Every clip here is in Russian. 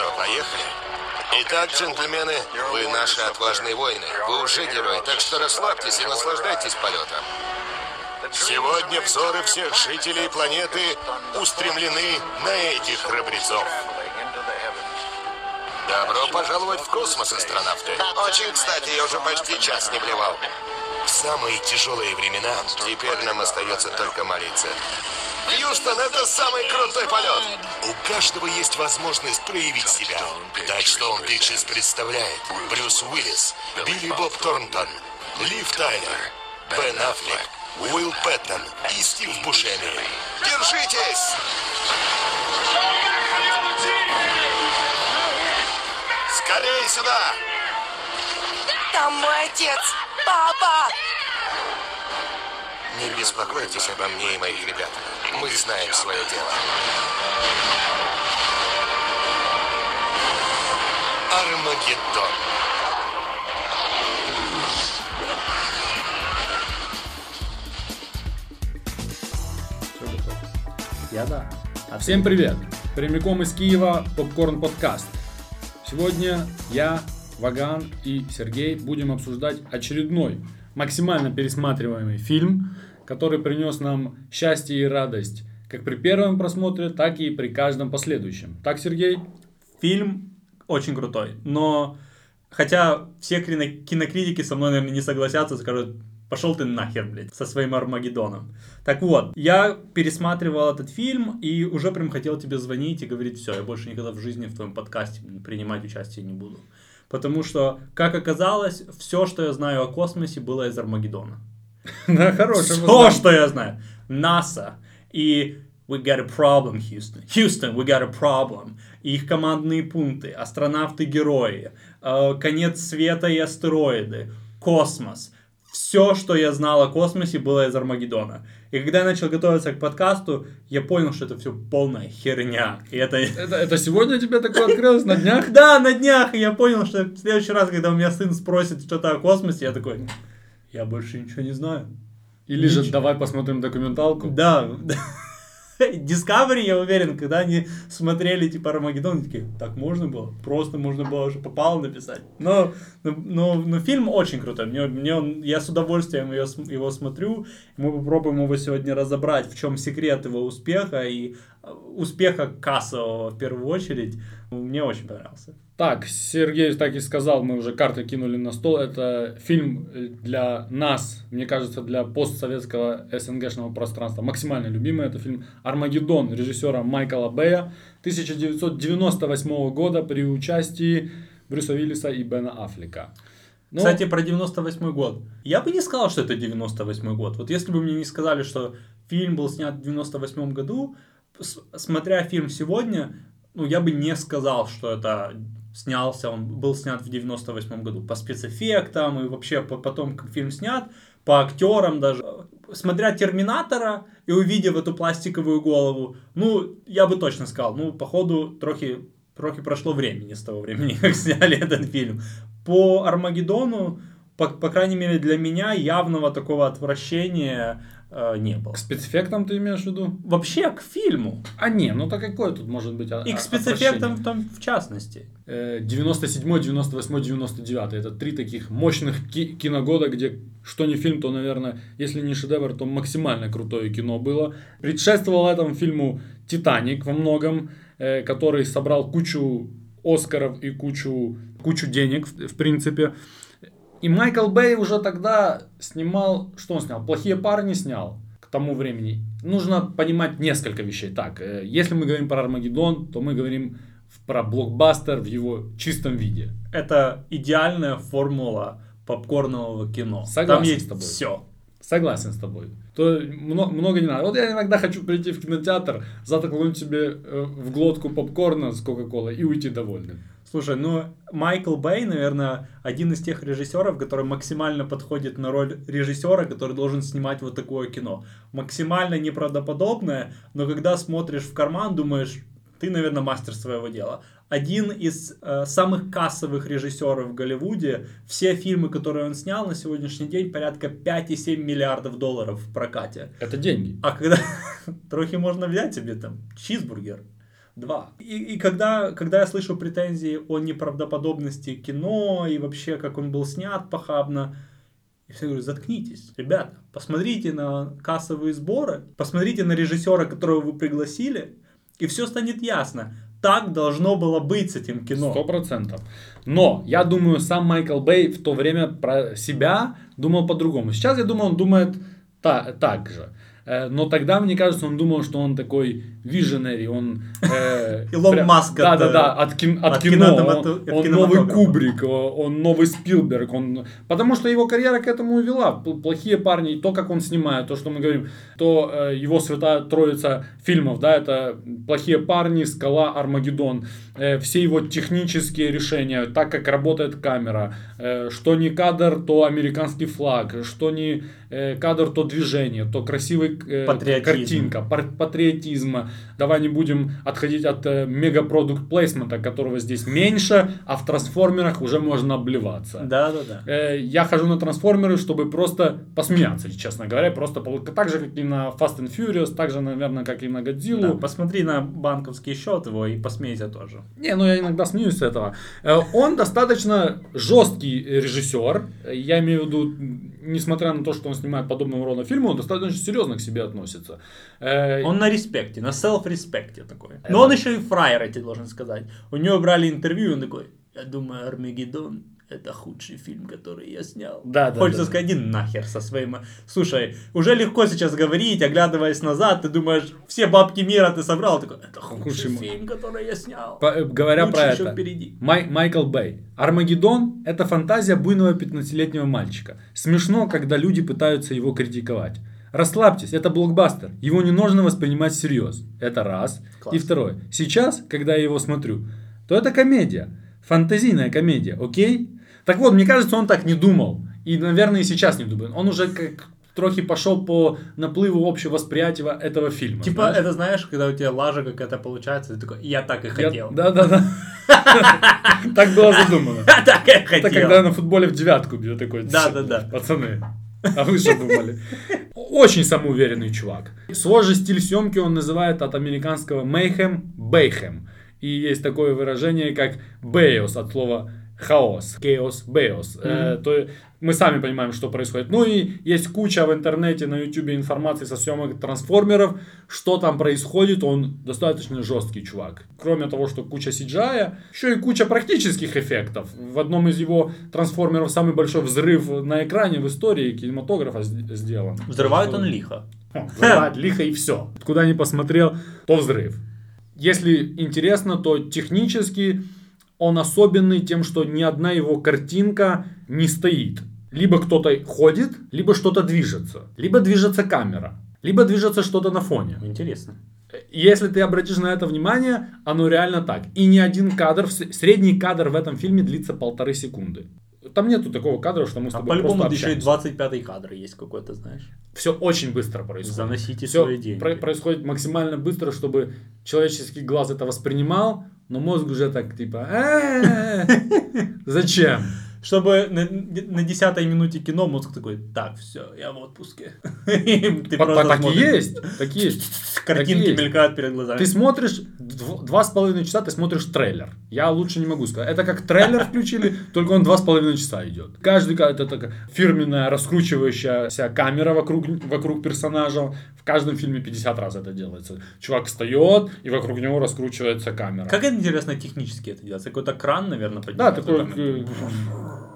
что, поехали? Итак, джентльмены, вы наши отважные воины. Вы уже герои, так что расслабьтесь и наслаждайтесь полетом. Сегодня взоры всех жителей планеты устремлены на этих храбрецов. Добро пожаловать в космос, астронавты. Очень кстати, я уже почти час не блевал. В самые тяжелые времена теперь нам остается только молиться. Хьюстон, это самый крутой полет. У каждого есть возможность проявить себя. Так что он Pictures представляет Брюс Уиллис, Билли Боб Торнтон, Лив Тайлер, Бен Аффлек, Уилл Пэттон и Стив Бушеми. Держитесь! Скорее сюда! Там мой отец! Папа! Не беспокойтесь обо мне и моих ребят. Мы знаем свое дело. Армагеддон. Все готово. Я да. А всем привет! Прямиком из Киева Попкорн Подкаст. Сегодня я, Ваган и Сергей будем обсуждать очередной максимально пересматриваемый фильм, который принес нам счастье и радость как при первом просмотре, так и при каждом последующем. Так, Сергей? Фильм очень крутой, но хотя все кино- кинокритики со мной, наверное, не согласятся, скажут, пошел ты нахер, блядь, со своим Армагеддоном. Так вот, я пересматривал этот фильм и уже прям хотел тебе звонить и говорить, все, я больше никогда в жизни в твоем подкасте принимать участие не буду. Потому что, как оказалось, все, что я знаю о космосе, было из Армагеддона. Да, хороший Все, что я знаю. НАСА и We got a problem, Houston. Houston, we got a problem. И их командные пункты, астронавты-герои, э, конец света и астероиды, космос. Все, что я знал о космосе, было из Армагеддона. И когда я начал готовиться к подкасту, я понял, что это все полная херня. И это... Это, это сегодня тебе такое открылось на днях? Да, на днях. И я понял, что в следующий раз, когда у меня сын спросит что-то о космосе, я такой, я больше ничего не знаю. Или же давай посмотрим документалку? Да. Discovery, я уверен, когда они смотрели типа Армагеддон, такие, так можно было? Просто можно было уже попало написать. Но, но, но, но фильм очень крутой. Мне, мне он, я с удовольствием ее, с- его смотрю. Мы попробуем его сегодня разобрать, в чем секрет его успеха и э, успеха кассового в первую очередь. Мне очень понравился. Так, Сергей так и сказал, мы уже карты кинули на стол. Это фильм для нас, мне кажется, для постсоветского СНГшного пространства. Максимально любимый это фильм «Армагеддон» режиссера Майкла Бэя 1998 года при участии Брюса Уиллиса и Бена Аффлека. Ну, Кстати, про 98 год. Я бы не сказал, что это 98 год. Вот если бы мне не сказали, что фильм был снят в 98 году, смотря фильм сегодня, ну, я бы не сказал, что это снялся, он был снят в 98 году. По спецэффектам и вообще по, по тому, как фильм снят, по актерам даже. Смотря Терминатора и увидев эту пластиковую голову, ну, я бы точно сказал, ну, походу, трохи, трохи прошло времени с того времени, как сняли этот фильм. По Армагеддону, по, по крайней мере для меня, явного такого отвращения э, не было. к спецэффектам ты имеешь в виду? Вообще к фильму. А не, ну так какое тут может быть И к спецэффектам в, том, в частности. Э, 97, 98, 99. Это три таких мощных ки- киногода, где что не фильм, то, наверное, если не шедевр, то максимально крутое кино было. Предшествовал этому фильму «Титаник» во многом, э, который собрал кучу Оскаров и кучу, кучу денег, в, в принципе. И Майкл Бэй уже тогда снимал, что он снял? «Плохие парни» снял к тому времени. Нужно понимать несколько вещей. Так, э, если мы говорим про Армагеддон, то мы говорим про блокбастер в его чистом виде. Это идеальная формула попкорнового кино. Согласен Там есть с тобой. все. Согласен с тобой. То много, много не надо. Вот я иногда хочу прийти в кинотеатр, затолкнуть себе э, в глотку попкорна с Кока-Колой и уйти довольным. Слушай, ну Майкл Бэй, наверное, один из тех режиссеров, который максимально подходит на роль режиссера, который должен снимать вот такое кино. Максимально неправдоподобное, но когда смотришь в карман, думаешь, ты, наверное, мастер своего дела. Один из э, самых кассовых режиссеров в Голливуде. Все фильмы, которые он снял на сегодняшний день, порядка 5,7 миллиардов долларов в прокате. Это деньги. А когда трохи можно взять себе там чизбургер, Два. И, и когда, когда я слышу претензии о неправдоподобности кино и вообще, как он был снят похабно, я все говорю, заткнитесь, ребята, посмотрите на кассовые сборы, посмотрите на режиссера, которого вы пригласили, и все станет ясно. Так должно было быть с этим кино. Сто процентов. Но я думаю, сам Майкл Бэй в то время про себя думал по-другому. Сейчас я думаю, он думает та, так же. Э, Но тогда, мне кажется, он думал, что он такой виженери, он... э, Илон прям- Маск Да, от, да, э, да, от, кин- от от кино. Он, от он новый. Кубрик, он новый Спилберг. Он... Потому что его карьера к этому и вела. Плохие парни, то, как он снимает, то, что мы говорим, то э, его святая троица фильмов, да, это Плохие парни, Скала, Армагеддон. Э, все его технические решения, так как работает камера, э, что не кадр, то американский флаг, что не э, кадр, то движение, то э, Патриотизм. картинка, патриотизма. Давай не будем отходить от э, мегапродукт плейсмента, которого здесь меньше, а в трансформерах уже можно обливаться. Да, да, да. Э, Я хожу на трансформеры, чтобы просто посмеяться, честно говоря. Просто так же, как и на Fast and Furious, так же, наверное, как и на Годзиллу. Да, посмотри на банковский счет его и посмейся тоже. Не, ну я иногда смеюсь с этого. Э, Он достаточно жесткий режиссер. Я имею в виду, несмотря на то, что он снимает подобного рода фильмы, он достаточно серьезно к себе относится. Э, Он на респекте, на селф-респекте такой. Но он еще и фраер, я тебе должен сказать. У него брали интервью, он такой, я думаю, Армагеддон это худший фильм, который я снял. Да, да, Хочется да. сказать, иди нахер со своим... Слушай, уже легко сейчас говорить, оглядываясь назад, ты думаешь, все бабки мира ты собрал, такой, это худший, Худший фильм, который я снял. по- э, говоря Лучше про это, впереди. Май- Майкл Бэй. Армагеддон – это фантазия буйного 15-летнего мальчика. Смешно, когда люди пытаются его критиковать. Расслабьтесь, это блокбастер. Его не нужно воспринимать всерьез. Это раз. Класс. И второе. Сейчас, когда я его смотрю, то это комедия. Фантазийная комедия, окей? Так вот, мне кажется, он так не думал. И, наверное, и сейчас не думает. Он уже как трохи пошел по наплыву общего восприятия этого фильма. Типа, знаешь? это знаешь, когда у тебя лажа какая-то получается, ты такой, я так и Я- хотел. Да, да, да. Так было задумано. Я так и хотел. Это когда на футболе в девятку бьет такой. Да, да, да. Пацаны. А вы что думали? Очень самоуверенный чувак. Же стиль съемки он называет от американского mayhem бейхем. И есть такое выражение, как бейос от слова хаос, chaos, бейос. Э, то есть мы сами понимаем, что происходит. Ну и есть куча в интернете, на ютубе информации со съемок трансформеров, что там происходит. Он достаточно жесткий чувак. Кроме того, что куча CGI, еще и куча практических эффектов. В одном из его трансформеров самый большой взрыв на экране в истории кинематографа сделан. Взрывает он лихо. О, Взрывает лихо и все. Куда ни посмотрел, то взрыв. Если интересно, то технически он особенный тем, что ни одна его картинка не стоит. Либо кто-то ходит, либо что-то движется. Либо движется камера. Либо движется что-то на фоне. Интересно. Если ты обратишь на это внимание, оно реально так. И ни один кадр, средний кадр в этом фильме длится полторы секунды. Там нету такого кадра, что мы с А тобой по-любому просто еще и общаемся. 25-й кадр есть какой-то, знаешь. Все очень быстро происходит. Заносите Все свои деньги. происходит максимально быстро, чтобы человеческий глаз это воспринимал, но мозг уже так типа «Э, Зачем? Чтобы на, на 10 минуте кино мозг такой, так, все, я в отпуске. Так и есть. Так и есть. Картинки мелькают перед глазами. Ты смотришь дв- два с половиной часа, ты смотришь трейлер. Я лучше не могу сказать. Это как трейлер включили, только он два с половиной часа идет. Каждый ка- это такая фирменная раскручивающаяся камера вокруг, вокруг персонажа. В каждом фильме 50 раз это делается. Чувак встает, и вокруг него раскручивается камера. Как это интересно технически это делается? Какой-то кран, наверное, Да, поднимается такой...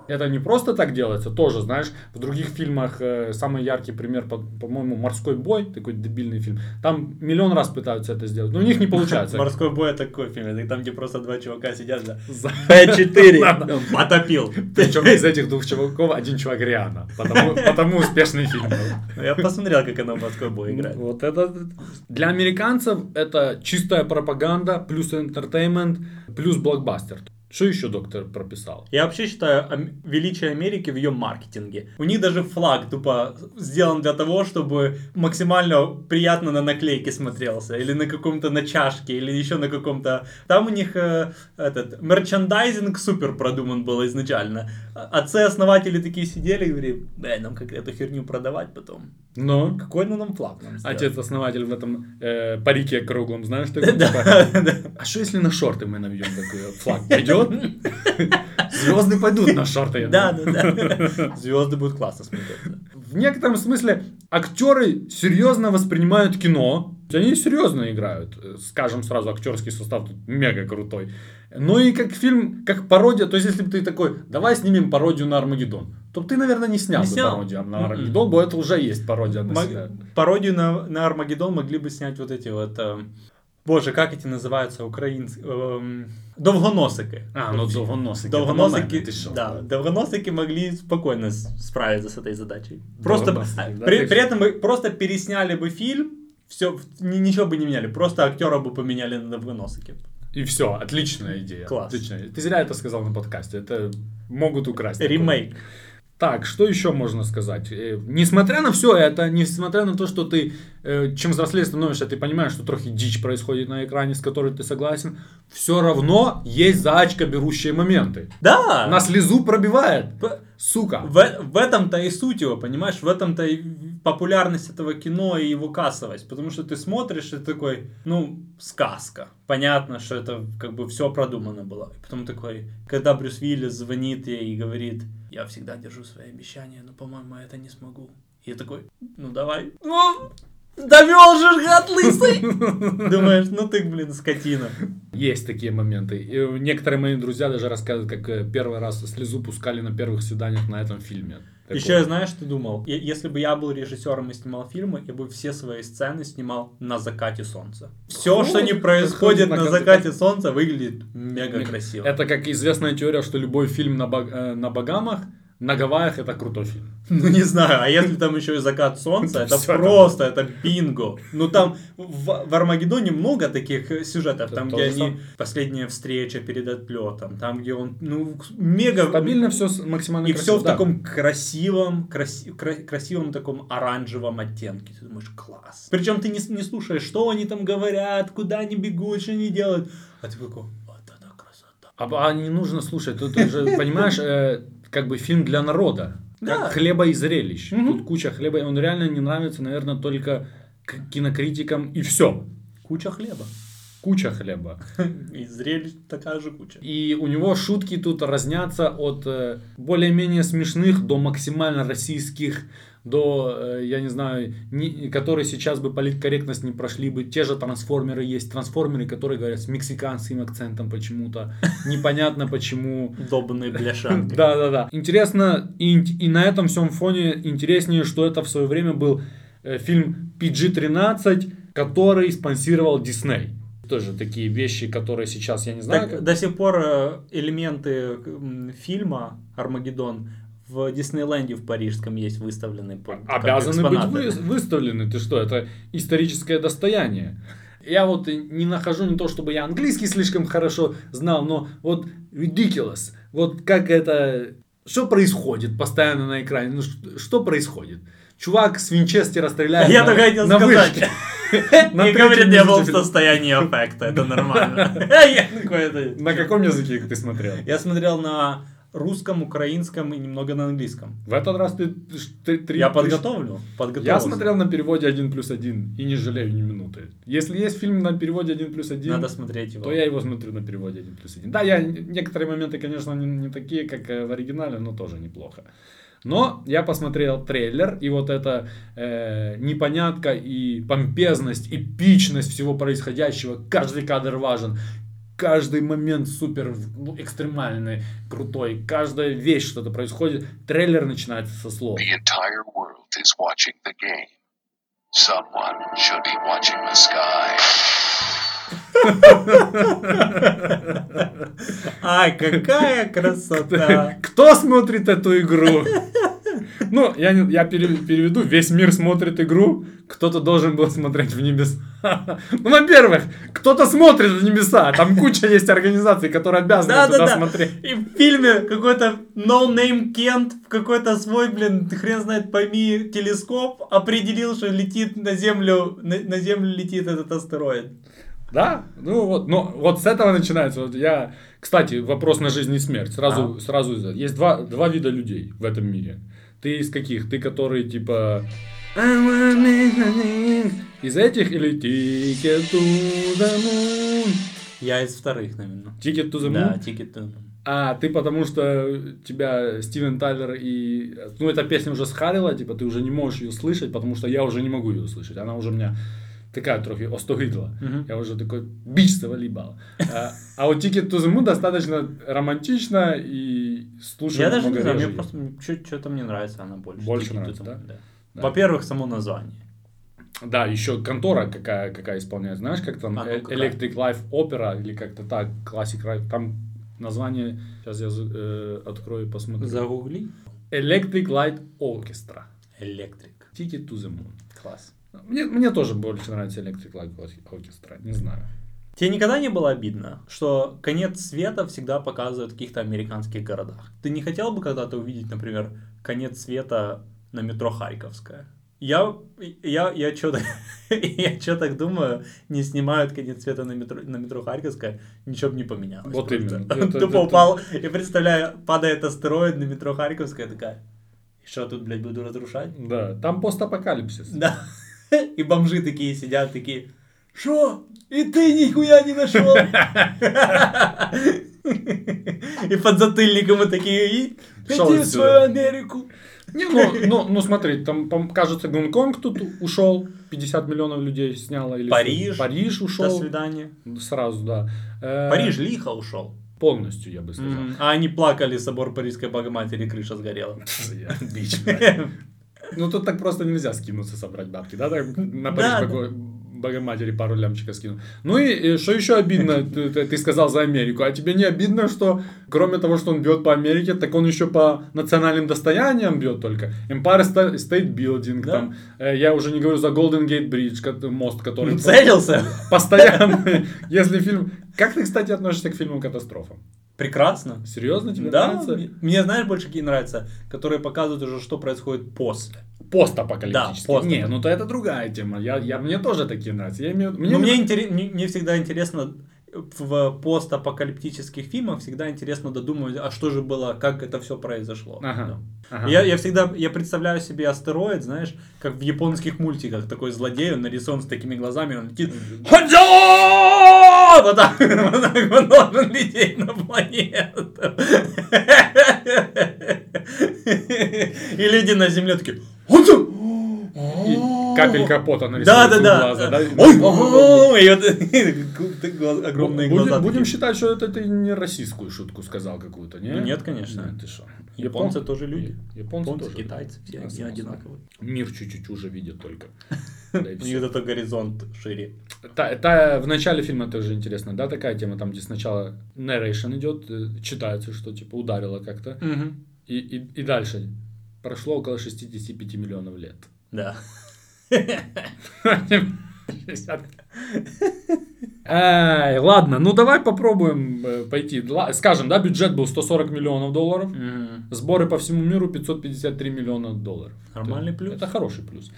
Это не просто так делается, тоже, знаешь, в других фильмах э, самый яркий пример, по- по-моему, «Морской бой», такой дебильный фильм, там миллион раз пытаются это сделать, но у них не получается. Морской бой это такой фильм, это там, где просто два чувака сидят, да. За- П4 потопил. Причем из этих двух чуваков один чувак Риана, потому, потому успешный фильм был. Я посмотрел, как она в морской бой играет. Вот это... Для американцев это чистая пропаганда, плюс entertainment, плюс блокбастер. Что еще доктор прописал? Я вообще считаю величие Америки в ее маркетинге. У них даже флаг тупо сделан для того, чтобы максимально приятно на наклейке смотрелся. Или на каком-то на чашке, или еще на каком-то... Там у них э, этот мерчендайзинг супер продуман был изначально. А- Отцы-основатели такие сидели и говорили, да, нам как эту херню продавать потом. Но Какой ну нам флаг нам сделать?» отец-основатель в этом э, парике круглом, знаешь, такой, Да, типа, да. а что если на шорты мы навьем такой флаг? Пойдет? Звезды пойдут на шорты. я Да, да, да. Звезды будут классно смотреться. В некотором смысле актеры серьезно воспринимают кино. Они серьезно играют. Скажем сразу, актерский состав тут мега крутой. Ну и как фильм, как пародия, то есть если бы ты такой, давай снимем пародию на Армагеддон, то ты, наверное, не снял Не бы снял. пародию на Мгм. Армагеддон, бо это уже есть пародия на Мог- себя. Пародию на, на Армагеддон могли бы снять вот эти вот... э, боже, как эти называются украинские... эм, довгоносики. А, ну довгоносики. Довгоносики, ты шо? да, довгоносики могли спокойно справиться с этой задачей. Просто, да, при, при этом бы просто пересняли бы фильм, все, ничего бы не меняли, просто актера бы поменяли на довгоносики. И все, отличная идея. Класс. Отличная. Ты зря это сказал на подкасте. Это могут украсть. такое. Так, что еще можно сказать? Э, Несмотря на все это, несмотря на то, что ты, э, чем взрослее становишься, ты понимаешь, что трохи дичь происходит на экране, с которой ты согласен, все равно есть заачка берущие моменты. Да! На слезу пробивает. Сука. В, в этом-то и суть его, понимаешь? В этом-то и популярность этого кино и его кассовость. Потому что ты смотришь и такой, ну, сказка. Понятно, что это как бы все продумано было. И потом такой, когда Брюс Уиллис звонит ей и говорит, я всегда держу свои обещания, но, по-моему, я это не смогу. И я такой, ну давай. Довел же ж, гад лысый! Думаешь, ну ты, блин, скотина. Есть такие моменты. И э, некоторые мои друзья даже рассказывают, как э, первый раз слезу пускали на первых свиданиях на этом фильме. Такого. Еще я знаешь, что думал? Если бы я был режиссером и снимал фильмы, я бы все свои сцены снимал на закате солнца. Все, что не происходит на на закате- закате солнца, выглядит мега красиво. Это как известная теория, что любой фильм на, Баг- э, на Багамах, на Гавайях это крутой фильм. Ну не знаю, а если там еще и закат солнца, это просто, это бинго. Ну там в, в Армагеддоне много таких э, сюжетов, там где они, последняя встреча перед отлетом, там где он, ну, мега... Стабильно все максимально И все в таком красивом, краси- кра- красивом таком оранжевом оттенке. Ты думаешь, класс. Причем ты не, не слушаешь, что они там говорят, куда они бегут, что они делают. А ты такой, вот это красота. А, а не нужно слушать, тут уже, понимаешь, э, как бы фильм для народа. Как Да. хлеба и зрелищ. Мгм. Тут куча хлеба, и он реально не нравится, наверное, только кинокритикам, и все. Куча хлеба. Куча хлеба. И зрелищ такая же куча. И у него шутки тут разнятся от э, более-менее смешных до максимально российских, до, э, я не знаю, не- которые сейчас бы политкорректность не прошли бы. Те же трансформеры есть. Трансформеры, которые говорят с мексиканским акцентом почему-то. Непонятно почему. Добанные бляшанки. Да, да, да. Интересно, и, и на этом всем фоне интереснее, что это в свое время был э, фильм PG-13, который спонсировал Дисней. Тоже такие вещи, которые сейчас, я не знаю, Так, как- до сих пор э, элементы фильма «Армагеддон» в Диснейленде в парижском есть выставлены. как обязаны быть вы- выставлены. Ты что, это историческое достояние. Я вот не нахожу не то, чтобы я английский слишком хорошо знал, но вот ridiculous. Вот как это... Что происходит постоянно на экране? Ну, что, что происходит? Чувак с Винчестера стреляет Я на, только хотел на сказать. вышке. На Не третьем говорит, я был в состоянии аффекта, это нормально. На каком языке ты смотрел? Я смотрел на русском, украинском и немного на английском. В этот раз ты... ты- три- Я три- подготовлю. Я смотрел на переводе 1 плюс 1 и не жалею ни минуты. Если есть фильм на переводе 1 плюс 1, Надо смотреть его. то я его смотрю на переводе 1 плюс 1. Да, я некоторые моменты, конечно, не, не такие, как э, в оригинале, но тоже неплохо. Но я посмотрел трейлер, и вот эта э, непонятка и помпезность, эпичность всего происходящего, каждый кадр важен, каждый момент супер ну, экстремальный, крутой, каждая вещь, что-то происходит. Трейлер начинается со слов. The entire world is watching the game. Someone should be watching the sky. Ай, какая красота. Кто смотрит эту игру? Ну, я, не- я пере- переведу, весь мир смотрит игру, кто-то должен был смотреть в небеса. Ну, во-первых, кто-то смотрит в небеса, там куча есть организаций, которые обязаны туда Да-да-да. смотреть. И в фильме какой-то no-name Кент в какой-то свой, блин, хрен знает пойми, телескоп определил, что летит на Землю, на, на Землю летит этот астероид. Да, ну вот, но вот с этого начинается. Вот я, кстати, вопрос на жизнь и смерть. Сразу, сразу из- есть два, два вида людей в этом мире. Ты из каких? Ты, которые типа из этих или Ticket to the Moon? Я из вторых, наверное. Ticket to the Moon? Да, Ticket to the Moon. А ты потому что тебя Стивен Тайлер и... Ну, эта песня уже схарила, типа, ты уже не можешь ее слышать, потому что я уже не могу ее слышать. Она уже меня такая трохи остогидла. Мгм. Я уже такой, бич завалибал. А, а вот Ticket to the Moon достаточно романтично и слушаю Я даже не знаю, мне просто что-то мне нравится она больше. Больше нравится, да? Да. Во-первых, само название. Да, еще контора какая, какая исполняет. Знаешь, как там А, ну? Electric Life Opera или как-то так, Classic Life. Там название, сейчас я э, открою и посмотрю. Загугли. Electric Light Orchestra. Электрик. Ticket to the Moon. Класс. Мне, мне тоже больше нравится Electric Light Orchestra. Не знаю. Тебе никогда не было обидно, что конец света всегда показывают в каких-то американских городах? Ты не хотел бы когда-то увидеть, например, конец света на метро Харьковская? Я, я, я что-то, я что так думаю, не снимают конец света на метро, на метро Харьковская, ничего бы не поменялось. Вот просто. именно. Это- Тупо это- упал, я представляю, падает астероид на метро Харьковская, такая, что тут, блядь, буду разрушать? Да, там постапокалипсис. Да. И бомжи такие сидят, такие, шо? И ты нихуя не нашел? И под затыльником и такие, иди в свою Америку. Не, ну, ну, ну смотри, там, пом- кажется, Гонконг тут ушел, 50 миллионов людей сняло. Или Париж. Париж До ушел. свидания. Сразу, да. Э, Париж лихо ушел. Полностью, я бы сказал. А они плакали, собор Парижской Богоматери, крыша сгорела. Бич. Ну тут так просто нельзя скинуться, собрать бабки, да? Так на Париж Богоматери пару лямчиков скинул. Ну и, и что еще обидно, ты, ты- сказал за Америку, а тебе не обидно, что кроме того, что он бьет по Америке, так он еще по национальным достояниям бьет только. Empire Sta- State Building, Да. там, э, я уже не говорю за Golden Gate Bridge, мост, который Целился? постоянно, если фильм... Как ты, кстати, относишься к фильмам катастрофам? Прекрасно. Серьезно тебе Да, нравится? мне- мне знаешь больше какие нравятся, которые показывают уже, что происходит после. Постапокалиптические. Да, пост- Не, ну то это другая тема. Я, я, мне тоже такие нравятся. Я имею, виду- Ну, мне, не- интере- мне, мне всегда интересно в постапокалиптических фильмах всегда интересно додумывать, а что же было, как это все произошло. Ага. Да. Ага. Я, я всегда я представляю себе астероид, знаешь, как в японских мультиках, такой злодей, он нарисован с такими глазами, он летит. Вот так, вот так он должен лететь на планету. И люди на Земле такие. Капелька пота Да, нарисована да, да. глаза, да? Ой, огромные будем, глаза. будем считать, что это ты не российскую шутку сказал какую-то, не? Ну, нет, конечно. Ты что? Японцы тоже люди. Японцы, Японцы, тоже. китайцы, все они одинаковые. Мир чуть-чуть уже видит только. У них зато горизонт шире. Та- та- в начале фильма тоже интересно, да, такая тема, там, где сначала narration идет, э, читается, что типа ударило как-то, и, и, и дальше прошло около 65 миллионов лет. Да. Ай, ладно, ну давай попробуем э, пойти. Скажем, да, бюджет был 140 миллионов долларов, сборы по всему миру 553 миллиона долларов. Нормальный плюс. Это хороший плюс.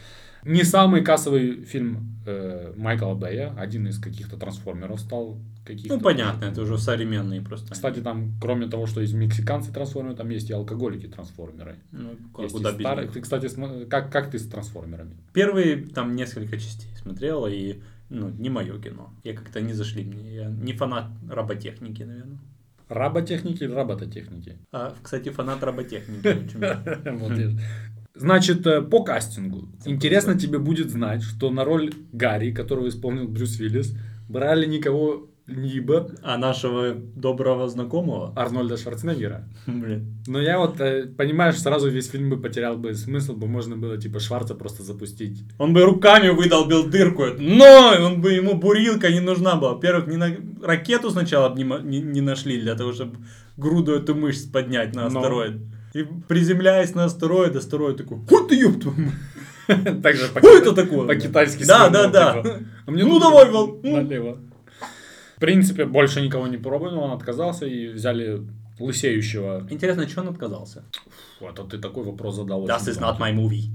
Не самый кассовый фильм э, Майкла Бэя, один из каких-то трансформеров стал. Каких-то. Ну, понятно, это уже современные просто. Кстати, там, кроме того, что есть мексиканцы трансформеры, там есть и алкоголики трансформеры. Ну, куда без старые. Ты, кстати, как, как ты с трансформерами? Первые там несколько частей смотрел, и ну, не мое кино. Я как-то не зашли мне. Я не фанат роботехники, наверное. Роботехники или робототехники? А, кстати, фанат роботехники. Значит, э, по кастингу. Интересно тебе будет знать, что на роль Гарри, которого исполнил Брюс Уиллис, брали никого либо А нашего доброго знакомого? Арнольда Шварценеггера. Блин. Но я вот, э, понимаешь, сразу весь фильм бы потерял бы смысл, бы можно было типа Шварца просто запустить. Он бы руками выдолбил дырку, но он бы ему бурилка не нужна была. Во-первых, не на... ракету сначала не, не, не нашли для того, чтобы груду эту мышц поднять на Но. астероид. И приземляясь на астероид, астероид такой, вот ты ёб твою мать». Так же Что это такое? По-китайски. Да, да, да. типа. Ну, давай. Ну. Налево. В принципе, больше никого не пробовал, он отказался и взяли лысеющего. Интересно, что он отказался? Вот, а ты такой вопрос задал. Очень is not my movie.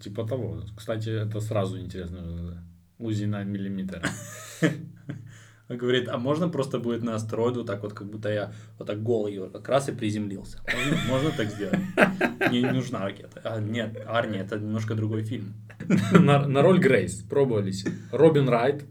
Типа того. Кстати, это сразу интересно. УЗИ на миллиметр. Говорит, а можно просто будет на астероид вот так вот, как будто я вот так голый как раз и приземлился. Можно, можно так сделать? Мне не нужна ракета. А, нет, Арни, это немножко другой фильм. на, на роль Грейс пробовались. Робин Райт.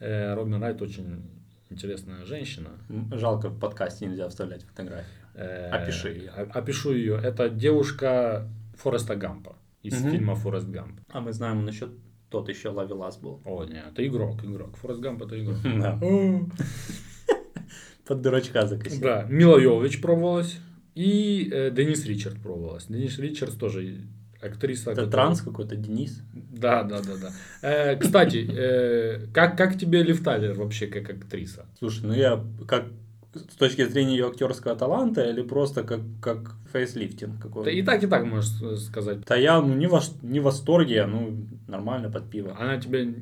Э, Робин Райт очень интересная женщина. Жалко, в подкасте нельзя вставлять фотографии. Э, Опиши о- Опишу ее. Это девушка Фореста Гампа из Мгм. фильма Форест Гамп. А мы знаем насчет тот еще Лавелас был. О, нет, это игрок, игрок. Форест Гамп это игрок. Да. Под дурачка закосил. Да, Мила Йовович пробовалась. И э, Дениз Ричардс пробовалась. Дениз Ричардс тоже актриса. Это которая- транс какой-то, Дениз? Да, да, да, да. Э, кстати, э, как, как тебе Лив Тайлер вообще как актриса? Слушай, ну я как с точки зрения ее актерского таланта или просто как, как фейслифтинг Да какой-то? и так, и так можешь э, сказать. Да я ну, не, в, не в восторге, ну нормально под пиво. Она тебе...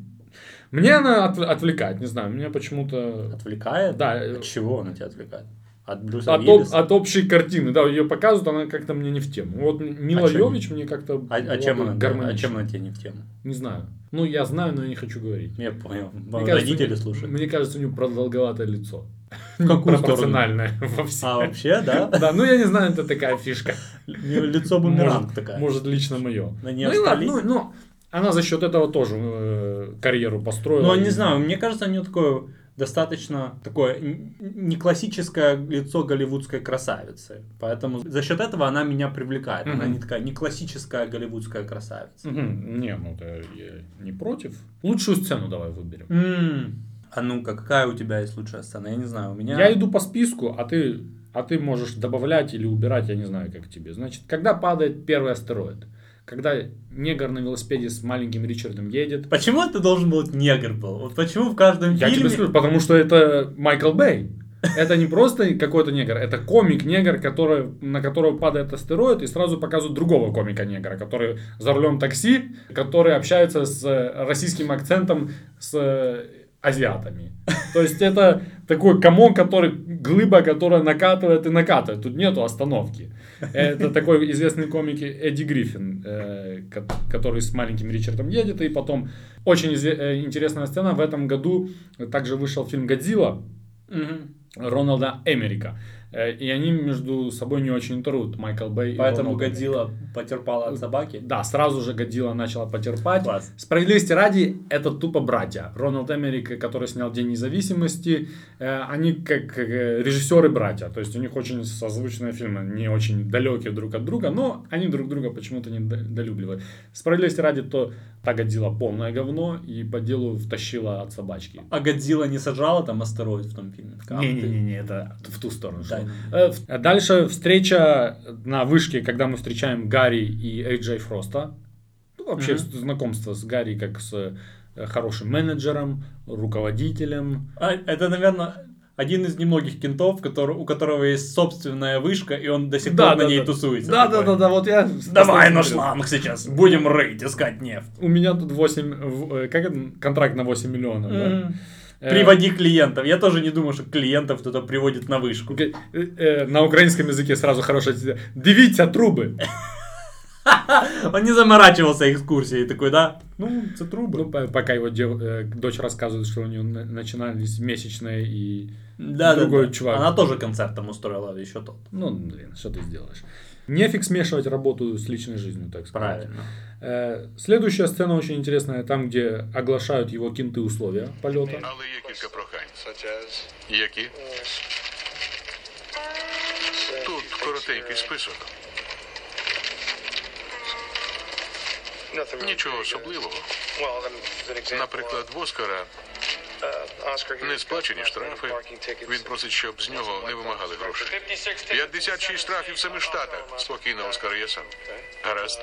Мне она отв- отвлекает, не знаю, меня почему-то... Отвлекает? Да, э, От чего она тебя отвлекает? От Брюса От, об- от общей картины, да, ее показывают, она как-то мне не в тему. Вот Мила А? Йович мне как-то А, а чем она, а гармонична. чем она тебе не в тему? Не знаю. Ну, я знаю, но я не хочу говорить. Я понял. Мне кажется, Родители у- слушают. Мне кажется, у нее продолговатое лицо. Какую? Пропорциональное во всем. А вообще, да? Да, ну я не знаю, это такая фишка. Лицо бумеранг такая. Может, лично мое. Ну и ладно, ну, ну, она за счет этого тоже э, карьеру построила. Ну, не знаю, мне кажется, у нее такое достаточно такое не классическое лицо голливудской красавицы. Поэтому за счет этого она меня привлекает. Она Мгм. не такая не классическая голливудская красавица. Мгм. Не, ну это я не против. Лучшую сцену давай выберем. М. А ну-ка, какая у тебя есть лучшая сцена? Я не знаю, у меня... Я иду по списку, а ты, а ты можешь добавлять или убирать, я не знаю, как тебе. Значит, когда падает первый астероид? Когда негр на велосипеде с маленьким Ричардом едет. Почему это должен быть негр был? Вот почему в каждом Я фильме... тебе скажу, потому что это Майкл Бэй. Это не просто какой-то негр, это комик-негр, который, на которого падает астероид, и сразу показывают другого комика-негра, который за рулем такси, который общается с э, российским акцентом с э, азиатами. То есть это такой комок, который, глыба, которая накатывает и накатывает. Тут нету остановки. Это такой известный комик Эдди Гриффин, э, ко- который с маленьким Ричардом едет. И потом очень э, интересная сцена. В этом году также вышел фильм «Годзилла», Мгм. Рональда Эмерика. Э, И они между собой не очень трут, Майкл Бэй и Поэтому Эмерик. Годзилла потерпала от собаки? Да, сразу же Годзилла начала потерпать. Класс. Справедливости ради, это тупо братья. Рональд Эмерик, который снял День независимости, э, они как э, режиссеры братья. То есть у них очень созвучные фильмы, не очень далекие друг от друга, но они друг друга почему-то не долюбливают. Справедливости ради, то та Годзилла полное говно и по делу втащила от собачки. А Годзилла не сажала там астероид в том фильме? Не-не-не, это в ту сторону. Да. Э, в- Дальше встреча на вышке, когда мы встречаем Гарри и Эйджей Фроста. Ну, вообще с- знакомство с Гарри как с э, хорошим менеджером, руководителем. А, это, наверное, один из немногих кентов, который, у которого есть собственная вышка, и он до сих пор на ней тусуется. Да, такой. да, да, да, вот я... Давай на шланг сейчас, будем рыть, искать нефть. У меня тут 8, в- э, как это, контракт на 8 миллионов, да? Мгм. Э, Приводи клиентов. Я тоже не думаю, что клиентов кто-то приводит на вышку. э, На украинском языке сразу хорошая. Дивіться труби. Он не заморачивался экскурсией такой, да? Ну, это трубы. Ну, по- пока его дочь рассказывает, что у нее на- начинались месячные и да, да, другой да. чувак. Она тоже концерт там устроила, еще тот. Ну, блин, что ты сделаешь? Нефиг смешивать работу с личной жизнью, так сказать. Правильно. Э, следующая сцена очень интересная, там, где оглашают его кенты условия полета. Але є кілька прохань. Які? Тут коротенький список. Нічого особливого. Наприклад, в Оскара не сплачені штрафи. Він просить, щоб з нього не вимагали грошей. 56 штрафів в семи штатах. Спокійно, Оскар, я сам. Гаразд.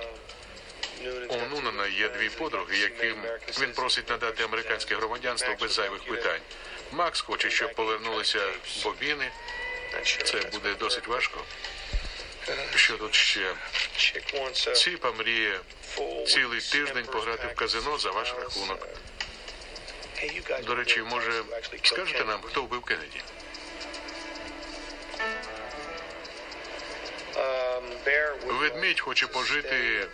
У Нунана є дві подруги, яким він просить надати американське громадянство без зайвих питань. Макс хоче, щоб повернулися бобіни. Це буде досить важко. Що тут ще? Ціпа мріє цілий тиждень пограти в казино за ваш рахунок. До речі, може, скажете нам, хто вбив Кеннеді? Ведмідь хоче пожити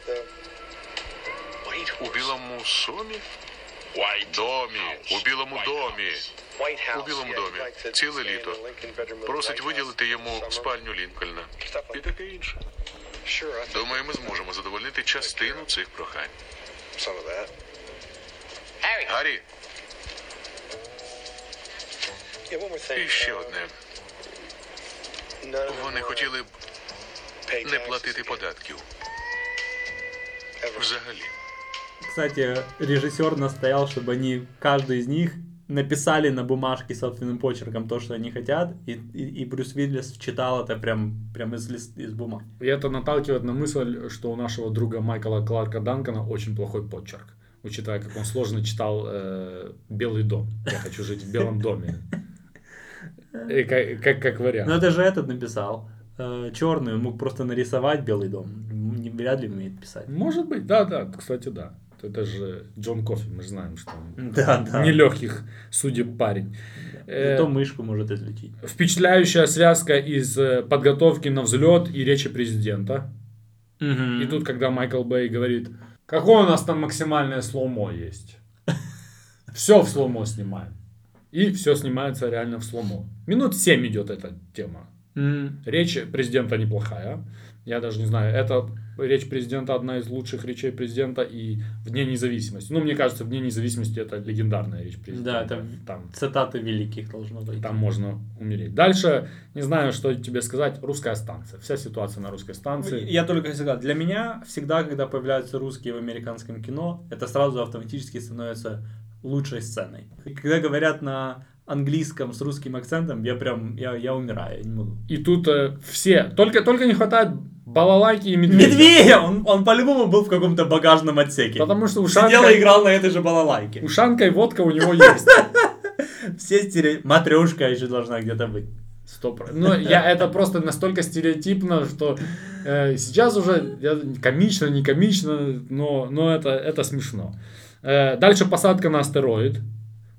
у білому сомі? Домі, у білому домі. У білому домі. Ціле літо. Просить виділити йому спальню Лінкольна. І таке інше. Думаю, ми зможемо задовольнити частину цих прохань. Гаррі, і ще одне. Вони хотіли б не платити податків. Взагалі. Кстати, режиссер настоял, чтобы они, каждый из них, написали на бумажке собственным почерком то, что они хотят, и, и, и Брюс Виллис читал это прям, прям из, лист, из бумаги. И это наталкивает на мысль, что у нашего друга Майкла Кларка Данкона очень плохой почерк. Учитывая, как он сложно читал э, «Белый дом». Я хочу жить в белом доме. Как, как, как Но вариант. это же этот написал. черный, он мог просто нарисовать Белый дом. Не, вряд ли умеет писать. Может быть, да, да, кстати, да. Это же Джон Кофи, мы же знаем, что он Да, да. нелегких судеб парень. Э, Зато мышку может излечить. впечатляющая связка из э, подготовки на взлет и речи президента. И тут, когда Майкл Бэй говорит, какое у нас там максимальное slow-mo есть? Все в slow-mo снимаем. И все снимается реально в slow-mo. Минут 7 идет эта тема. М. Речь президента неплохая. Я даже не знаю, это речь президента одна из лучших речей президента и в Дне независимости. Ну, мне кажется, в Дне независимости это легендарная речь президента. Да, это там, цитаты великих должно быть. там можно умереть. Дальше, не знаю, что тебе сказать, русская станция. Вся ситуация на русской станции. Я только всегда. Для меня всегда, когда появляются русские в американском кино, это сразу автоматически становится лучшей сценой. И когда говорят на английском с русским акцентом, я прям, я, я умираю, я не могу. И тут э, все, только, только не хватает балалайки и медведя. Медведя! Он, он по-любому был в каком-то багажном отсеке. Потому что Сидел ушанка, и играл на этой же балалайке. ушанка и водка у него есть. Все стере... Матрешка еще должна где-то быть. Сто Ну, я, это просто настолько стереотипно, что э, сейчас уже я- комично, не комично, но, но это, это смешно. Э, дальше посадка на астероид.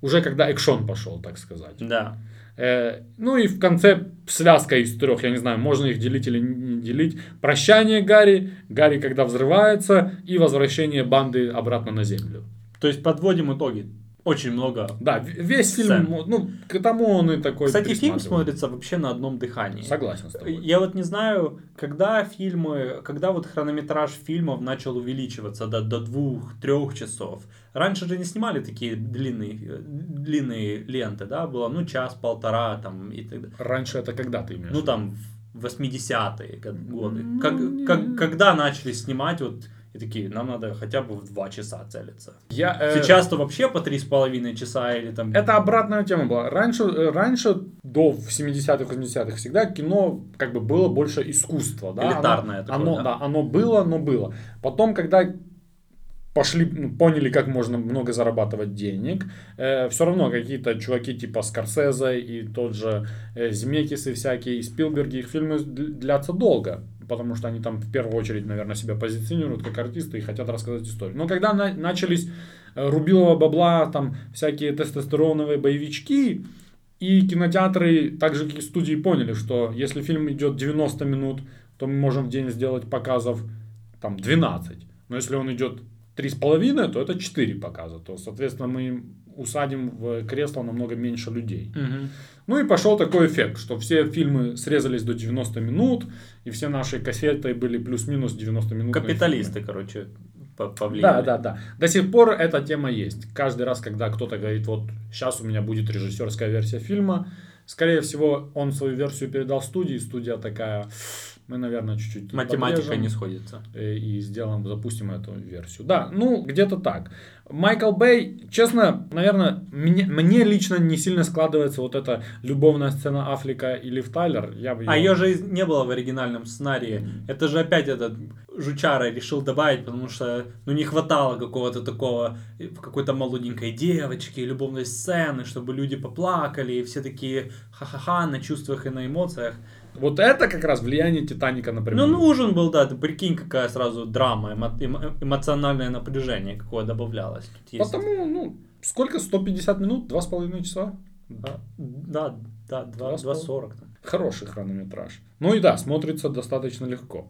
Уже когда экшон пошел, так сказать. Да. Э, ну и в конце связка из трех, я не знаю, можно их делить или не делить. Прощание Гарри, Гарри когда взрывается, и возвращение банды обратно на Землю. То есть подводим итоги. Очень много. Да, весь фильм, Сцен. ну, к тому он и такой Кстати, фильм смотрится вообще на одном дыхании. Согласен с тобой. Я вот не знаю, когда фильмы, когда вот хронометраж фильмов начал увеличиваться до, до двух-трех часов. Раньше же не снимали такие длинные, э, длинные ленты, да, было, ну, час-полтора там и так далее. Раньше это когда ты имеешь? Ну, там, в 80-е г- годы. Ну, Как, как- когда начали снимать, вот, и такие, нам надо хотя бы в два часа целиться. Я, э, Сейчас-то вообще по три с половиной часа или там... Это обратная тема была. Раньше, э, раньше до в 70-х, 80-х, всегда кино как бы было больше искусства. Да? Элитарное оно, такое, оно, да. да, оно было, но было. Потом, когда пошли, ну, поняли, как можно много зарабатывать денег, все равно какие-то чуваки типа Скорсезе и тот же э, Земекисы всякие, и Спилберги, их фильмы длятся долго, потому что они там в первую очередь, наверное, себя позиционируют как артисты и хотят рассказать историю. Но когда на- начались э, рубилова бабла, там всякие тестостероновые боевички, и кинотеатры, так же как и студии, поняли, что если фильм идет 90 минут, то мы можем в день сделать показов там 12. Но если он идет 3,5, то это 4 показа. То, соответственно, мы усадим в кресло намного меньше людей. Мгм. Ну и пошел такой эффект, что все фильмы срезались до 90 минут, и все наши кассеты были плюс-минус 90 минут. Капиталисты, короче, по- повлияли. Да, да, да. До сих пор эта тема есть. Каждый раз, когда кто-то говорит, вот сейчас у меня будет режиссерская версия фильма, скорее всего, он свою версию передал студии, студия такая, мы, наверное, чуть-чуть Математика не сходится. э, и сделаем, запустим эту версию. Да, ну, где-то так. Майкл Бэй, честно, наверное, мне, мне лично не сильно складывается вот эта любовная сцена Аффлека и Лив Тайлер. Я бы А ее же не было в оригинальном сценарии. Это же опять этот жучара решил добавить, потому что ну не хватало какого-то такого э, какой-то молоденькой девочки, любовной сцены, чтобы люди поплакали, и все такие ха-ха-ха на чувствах и на эмоциях. Вот это как раз влияние Титаника, например. Ну, нужен был, да, ты прикинь, какая сразу драма, эмо- эмо- эмоциональное напряжение, какое добавлялось. Тут есть. Потому, ну, сколько? 150 минут? Два с половиной часа? А, Да, да, Два с 2.40 там. Хороший хронометраж. Ну и да, смотрится достаточно легко.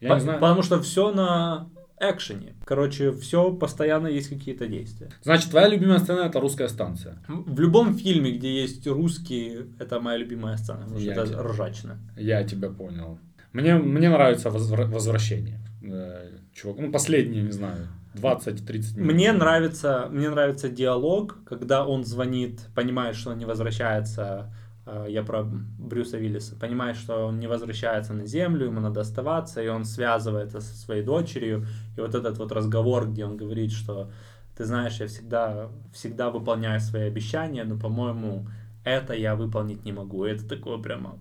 Я По- не знаю. Потому что все на экшене. Короче, все постоянно есть какие-то действия. Значит, твоя любимая сцена это русская станция. В любом фильме, где есть русские, это моя любимая сцена, потому что Я это тебя- ржачно. Я тебя понял. Мне, мне нравится возвра- возвращение. Э, чувак, ну последние, не знаю, 20-30 минут. Мне нравится, мне нравится диалог, когда он звонит, понимает, что он не возвращается. Э, Я про Брюса Виллиса. Понимает, что он не возвращается на Землю, ему надо оставаться, и он связывается со своей дочерью. И вот этот вот разговор, где он говорит, что ты знаешь, я всегда, всегда выполняю свои обещания, но, по-моему, это я выполнить не могу. И это такое прямо...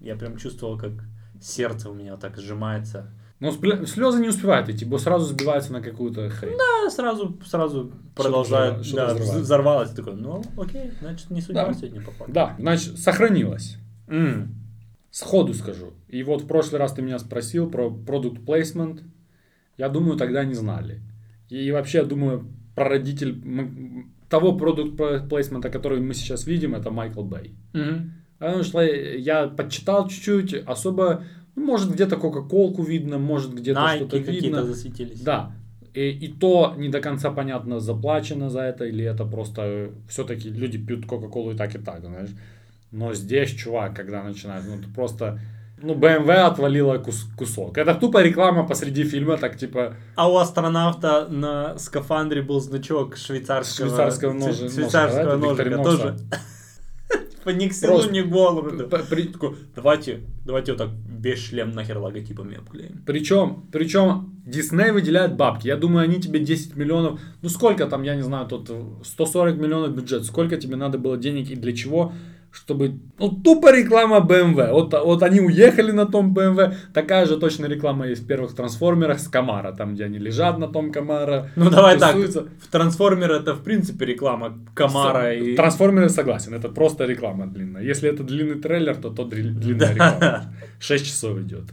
Я прям чувствовал, как сердце у меня так сжимается. Но слезы не успевают идти, бо сразу сбивается на какую-то хрень. А сразу, сразу что-то да, взорвалось. Такой, ну, окей, значит, не судьба Да. сегодня попала. Да, значит, сохранилось. М. Сходу скажу. И вот в прошлый раз ты меня спросил про продукт плейсмент. Я думаю, тогда не знали. И вообще, я думаю, прародитель того продукт плейсмента, который мы сейчас видим, это Майкл Бэй. Мгм. Потому что я подчитал чуть-чуть, особо, может, где-то Кока-Колку видно, может, где-то что-то видно. засветились. Да. И, и то не до конца понятно, заплачено за это, или это просто все-таки люди пьют Кока-Колу и так, и так, знаешь. Но здесь, чувак, когда начинает, ну, это просто... Ну, BMW отвалила кус- кусок. Это тупо реклама посреди фильма, так типа... А у астронавта на скафандре был значок швейцарского, Швейцарского шве- ножи- швейцарского ножика, да, ножика тоже. Ни к селу, ни к городу. Давайте, давайте вот так весь шлем нахер логотипами обклеим. Причем, причем Дисней выделяет бабки. Я думаю, они тебе 10 миллионов. Ну сколько там, я не знаю, тут 140 миллионов бюджет. Сколько тебе надо было денег и для чего? Чтобы, ну, тупо реклама BMW. Вот, вот они уехали на том BMW. Такая же точно реклама есть в первых трансформерах с Камара. Там, где они лежат на том Камара. Ну давай так, тусуются. в Трансформер это в принципе реклама Камара и... Трансформеры согласен, это просто реклама длинная. Если это длинный трейлер, то то длинная реклама. 6 часов идет.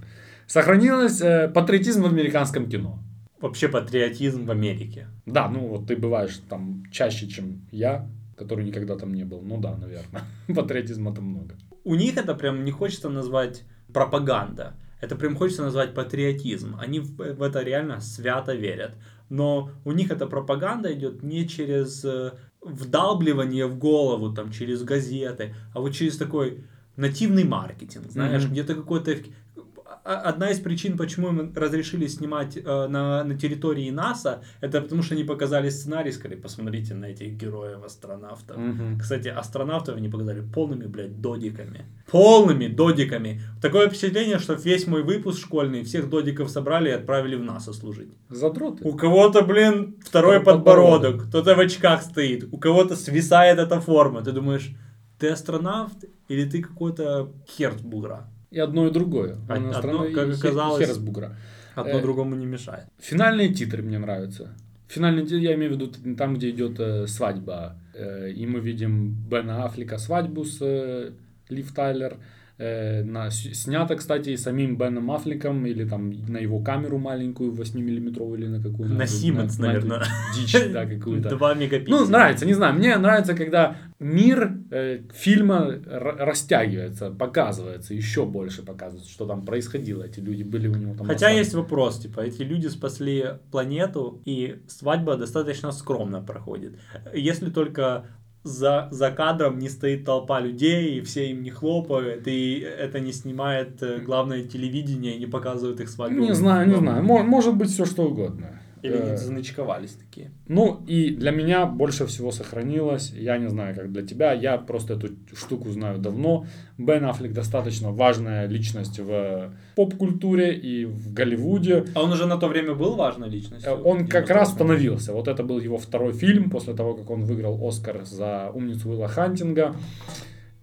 Сохранилось э, патриотизм в американском кино. Вообще патриотизм в Америке. Да, ну вот ты бываешь там чаще, чем я, который никогда там не был. Ну да, наверное. Патриотизма там много. У них это прям не хочется назвать пропаганда. Это прям хочется назвать патриотизм. Они в, в это реально свято верят. Но у них эта пропаганда идет не через э, вдалбливание в голову, там, через газеты, а вот через такой нативный маркетинг, знаешь, Мгм. где-то какой-то... А- Одна из причин, почему им разрешили снимать э, на, на территории НАСА, это потому что они показали сценарий, сказали, посмотрите на этих героев-астронавтов. Мгм. Кстати, астронавтов они показали полными, блядь, додиками. Полными додиками. Такое впечатление, что весь мой выпуск школьный, всех додиков собрали и отправили в НАСА служить. Задроты. У кого-то, блин, второй подбородок, подбородок. кто-то в очках стоит, у кого-то свисает эта форма. Ты думаешь, ты астронавт или ты какой-то хер с бугра? И одно, и другое. А- одно, иностранный как и оказалось- хер с бугра. Одно Э, другому не мешает. Финальные титры мне нравятся. Финальные титры, я имею в виду там, где идет э, свадьба. Э, и мы видим Бена Аффлека свадьбу с э, Лив Тайлер. Э, на, снято, кстати, и самим Беном Аффлеком, или там на его камеру маленькую, 8-миллиметровую, или на какую На Siemens, наверное. Дичь, да, какую-то. 2 мегапикселя. Ну, нравится, не знаю. Мне нравится, когда мир э, фильма растягивается, показывается, еще больше показывается, что там происходило. Эти люди были у него там. Хотя на есть вопрос, типа, эти люди спасли планету, и свадьба достаточно скромно проходит. Если только за, за кадром не стоит толпа людей, и все им не хлопают, и это не снимает э, главное телевидение и не показывает их свадьбу. Не знаю, не знаю. Мо- может быть все что угодно. Или не заночковались такие. Ну и для меня больше всего сохранилось, я не знаю, как для тебя, я просто эту штуку знаю давно. Бен Аффлек достаточно важная личность в поп-культуре и в Голливуде. А он уже на то время был важной личностью? Э, Он как 98-м? раз становился. Вот это был его второй фильм после того, как он выиграл Оскар за умницу Уилла Хантинга.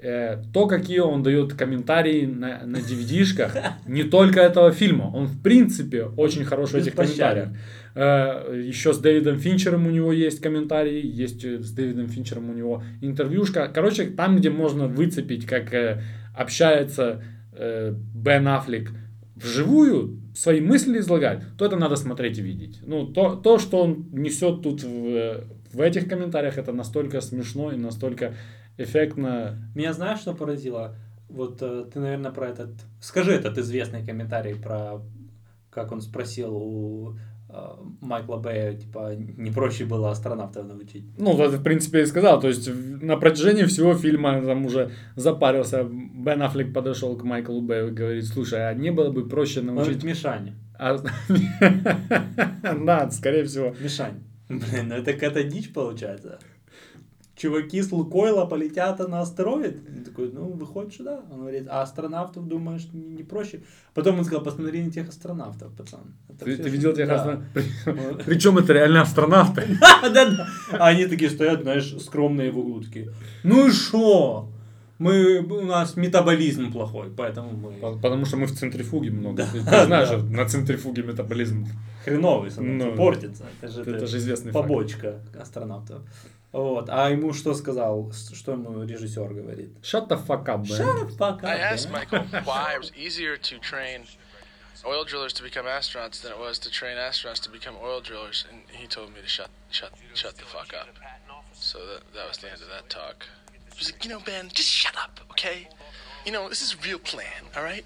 Э, То, какие он дает комментарии на, на DVD-шках, не только этого фильма. Он, в принципе, очень хороший в этих комментариях. Э, Еще с Дэвидом Финчером у него есть комментарии, есть э, с Дэвидом Финчером у него интервьюшка. Короче, там, где можно выцепить, как э, общается э, Бен Аффлек вживую свои мысли излагает, то это надо смотреть и видеть. Ну, то, то что он несет тут в, в этих комментариях, это настолько смешно и настолько эффектно. Меня знаешь, что поразило? Вот э, ты, наверное, про этот... Скажи этот известный комментарий про... Как он спросил у э, Майкла Бэя, типа, не проще было астронавтов научить. Ну, вот, в принципе, и сказал. То есть, на протяжении всего фильма там уже запарился. Бен Аффлек подошел к Майклу Бэю и говорит, слушай, а не было бы проще Он научить... говорит, Мишань. А- Да, скорее всего. Мишань. Блин, ну это какая-то дичь получается. Чуваки с Лукойла полетят на астероид? Он такой, ну, выходит, что да. Он говорит, а астронавтов, думаешь, не, не проще? Потом он сказал, посмотри на тех астронавтов, пацан. Это Ты, ты видел тех да. астронавтов? Причем это реально астронавты. Да, да, да. А они такие стоят, знаешь, скромные в углу такие. Ну и шо? Мы, у нас метаболизм плохой, поэтому мы По- Потому что мы в центрифуге много. Да, Ты, знаешь, да. на центрифуге метаболизм. хреновый становится, Ну, портится. Это же, Это же известный факт. побочка астронавтов. Вот. А ему что сказал? Что ему режиссер говорит? Shut the fuck up, man. Shut the fuck up, I asked. Michael why it was easier to train oil drillers to become astronauts than it was to train astronauts to become oil drillers, and he told me to shut, shut, shut the fuck up. So that, that was the end of that talk. He was like, you know, Ben, just shut up, okay? You know, this is real plan, all right?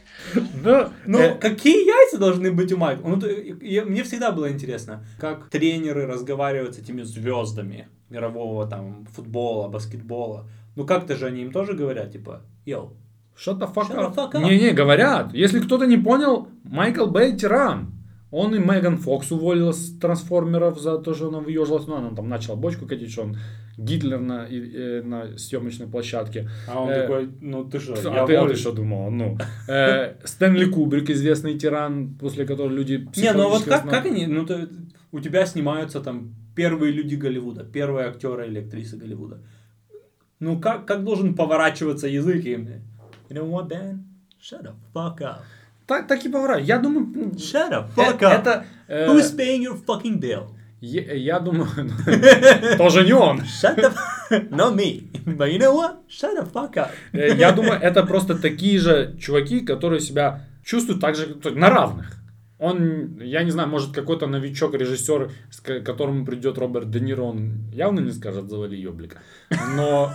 Да, Ну, э, какие яйца должны быть у Майкла? Ну, мне всегда было интересно, как тренеры разговаривают с этими звездами мирового там футбола, баскетбола. Ну, как-то же они им тоже говорят, типа, йоу, Shut the fuck Shut the up. fuck up. Не-не, говорят. Если кто-то не понял, Майкл Бэй тиран. Он и Меган Фокс уволила с трансформеров за то, что она выежилась. Ну, она там начала бочку катить, что он Гитлер на, и- э, на съемочной площадке. а он Э, такой, ну ты что, А я ты, а волю». ты что думал? Ну, э, Стэнли Кубрик, известный тиран, после которого люди Не, ну вот как, как они, ну то, у тебя снимаются там первые люди Голливуда, первые актеры или актрисы Голливуда. Ну как, как должен поворачиваться язык им? You know what, Ben? Shut the fuck up. Так, так и поворот. Я думаю, м, Shut the э, fuck up. это... э, Who's paying your fucking bill? я, я думаю, тоже не он. Shut the Not me. But you know what? Shut the fuck up. Э, Я думаю, это просто такие же чуваки, которые себя чувствуют так же, на равных. Он, я не знаю, может какой-то новичок, режиссер, ко- которому придет Роберт Де Ниро, он явно не скажет «завали ёблика». Но,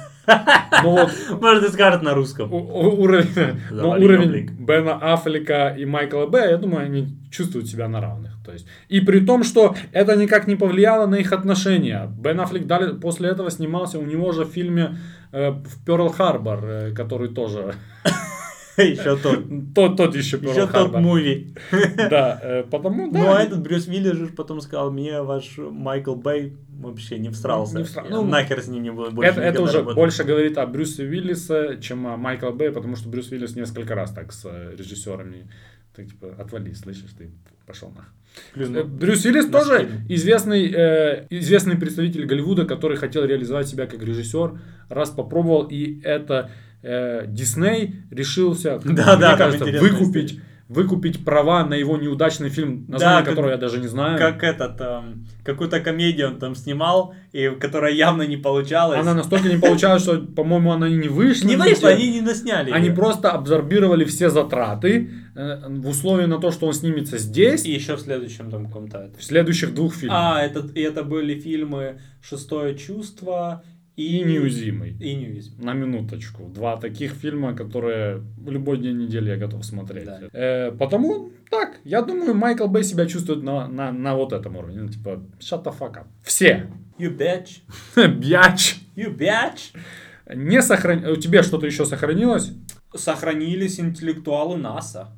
но вот Может, и скажет на русском. у- у- уровень, но уровень ёблик. Бена Аффлека и Майкла Б, я думаю, они чувствуют себя на равных. То есть, и при том, что это никак не повлияло на их отношения. Бен Аффлек дали, после этого снимался у него же в фильме э, в Перл Харбор, э, который тоже Еще тот. тот, тот еще Еще Перл тот Харбор. муви. Да, э, потому, да. Ну, а этот Брюс Виллис же потом сказал, мне ваш Майкл Бэй вообще не всрался. Не всра- Я ну, нахер с ним не буду больше это, это уже работать». больше говорит о Брюсе Уиллисе, чем о Майкла Бэй, потому что Брюс Уиллис несколько раз так с э, режиссерами, так типа, отвали, слышишь, ты пошел нах. Блин, Э, ну, Брюс Уиллис на тоже известный, э, известный представитель Голливуда, который хотел реализовать себя как режиссер, раз попробовал, и это Дисней решился, Да, мне да, кажется, выкупить, выкупить права на его неудачный фильм, название как- которого я даже не знаю. Как этот, эм, какую-то комедию он там снимал, и которая явно не получалась. Она настолько не получалась, что, по-моему, она не вышла. Не вышла, они не насняли. Они просто абсорбировали все затраты э, в условии на то, что он снимется здесь, И еще в следующем там каком-то... в следующих двух фильмах. А, это, и это были фильмы «Шестое чувство» и... Неуязвимый. И неуязвимый. На минуточку. Два таких фильма, которые в любой день недели я готов смотреть. Да. Э, потому, так, я думаю, Майкл Бэй себя чувствует на, на, на вот этом уровне. Ну, типа, shut the fuck up. Все. You bitch. Бяч. You bitch. Не сохран... У тебя что-то еще сохранилось? Сохранились интеллектуалы НАСА.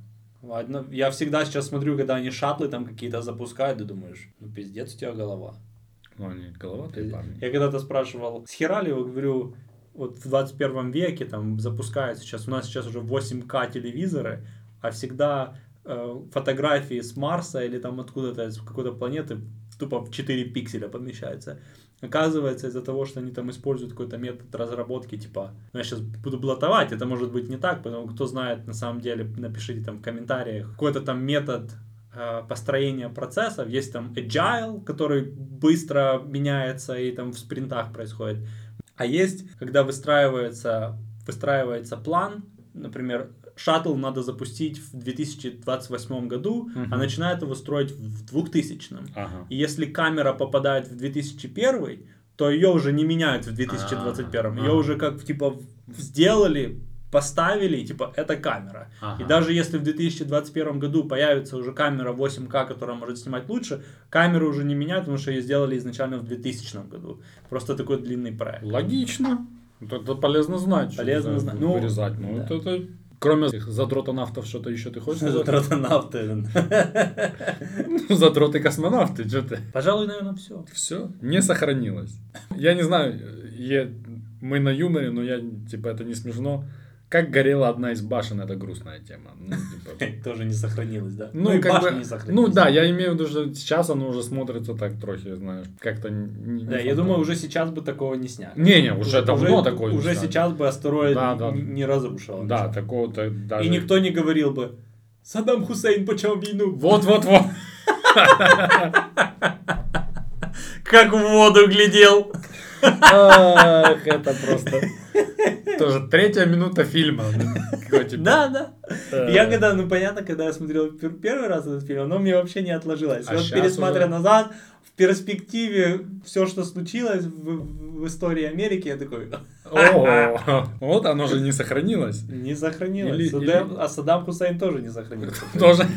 Ладно, я всегда сейчас смотрю, когда они шаттлы там какие-то запускают, и думаешь, ну пиздец у тебя голова. Ну, они головатые парни. Я когда-то спрашивал, с хера ли, его, говорю, вот в 21 веке там запускают сейчас, у нас сейчас уже 8К телевизоры, а всегда э, фотографии с Марса или там откуда-то, с какой-то планеты тупо в 4 пикселя помещаются. Оказывается, из-за того, что они там используют какой-то метод разработки, типа, ну, я сейчас буду блатовать, это может быть не так, потому кто знает, на самом деле, напишите там в комментариях, какой-то там метод построения процессов, есть там agile, который быстро меняется и там в спринтах происходит, а есть, когда выстраивается, выстраивается план, например, шаттл надо запустить в 2028 году, а начинают его строить в 2000. Ага. И если камера попадает в 2001, то ее уже не меняют в 2021. Ее А, уже как типа сделали, поставили, и, типа это камера. Ага. И даже если в 2021 году появится уже камера 8К, которая может снимать лучше, камеру уже не меняют, потому что ее сделали изначально в 2000 году. Просто такой длинный проект. Логично. Это полезно знать. Полезно знать. Ну, Вырезать. Ну, да. это, это- Кроме задротонавтов, что-то еще ты хочешь сказать? Затротонавты. Ну, Задроты космонавты, что ты? Пожалуй, наверное, все. Все, не сохранилось. Я не знаю, я- мы на юморе, но я, типа, это не смешно. Как горела одна из башен, это грустная тема. Ну, типа, Тоже не сохранилось, да? Ну, и как башни бы, не сохранились. ну да, я имею в виду, что сейчас оно уже смотрится так трохи, знаешь, как-то... не- Да, я думаю, уже сейчас бы такого не сняли. Не-не, уже давно такое не Уже сняли. сейчас бы астероид Да, да. н- не разрушил. Да, ничего. такого-то даже... И никто не говорил бы, Саддам Хусейн почему войну? Вот-вот-вот. Как в воду глядел. Ах, это просто... Тоже третья минута фильма. Какой, типа, Да, да. Я когда, ну понятно, когда я смотрел пер- первый раз этот фильм, оно мне вообще не отложилось. А вот пересматривая назад, в перспективе все, что случилось в, истории Америки, я такой, О, вот оно же не сохранилось. не сохранилось. А Саддам Хусейн тоже не сохранился. Тоже.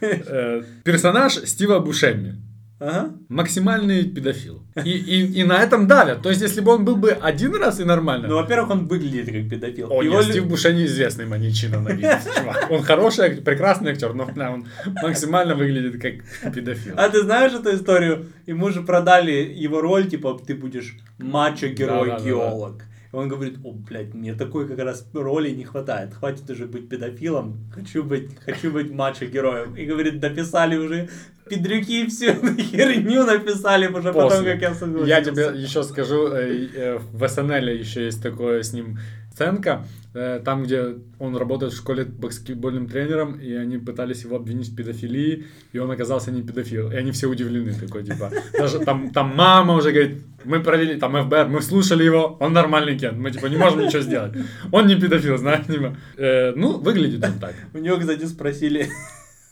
Э, Персонаж Стива Бушеми. Ага. Максимальный педофил. И, и, и на этом давят. То есть, если бы он был бы один раз и нормально. Ну, во-первых, он выглядит как педофил. О, Его нет, Стив Бушеми известный маньячина на чувак. Он хороший, прекрасный актер, но бля, он максимально выглядит как педофил. А ты знаешь эту историю? Ему же продали его роль, типа, ты будешь мачо-герой-геолог. И он говорит, о, блядь, мне такой как раз роли не хватает. Хватит уже быть педофилом. Хочу быть, хочу быть мачо-героем. И говорит, дописали уже педрюки всю херню написали уже потом, После. как я согласился. Я тебе еще скажу, э, э, в СНЛ еще есть такое с ним сценка, э, там, где он работает в школе баскетбольным тренером, и они пытались его обвинить в педофилии, и он оказался не педофил. И они все удивлены, такой, типа, даже там, там мама уже говорит, мы провели, там ФБР, мы слушали его, он нормальный Кен, мы, типа, не можем ничего сделать. Он не педофил, знаешь, типа. Э, ну, выглядит он так. У него, кстати, спросили,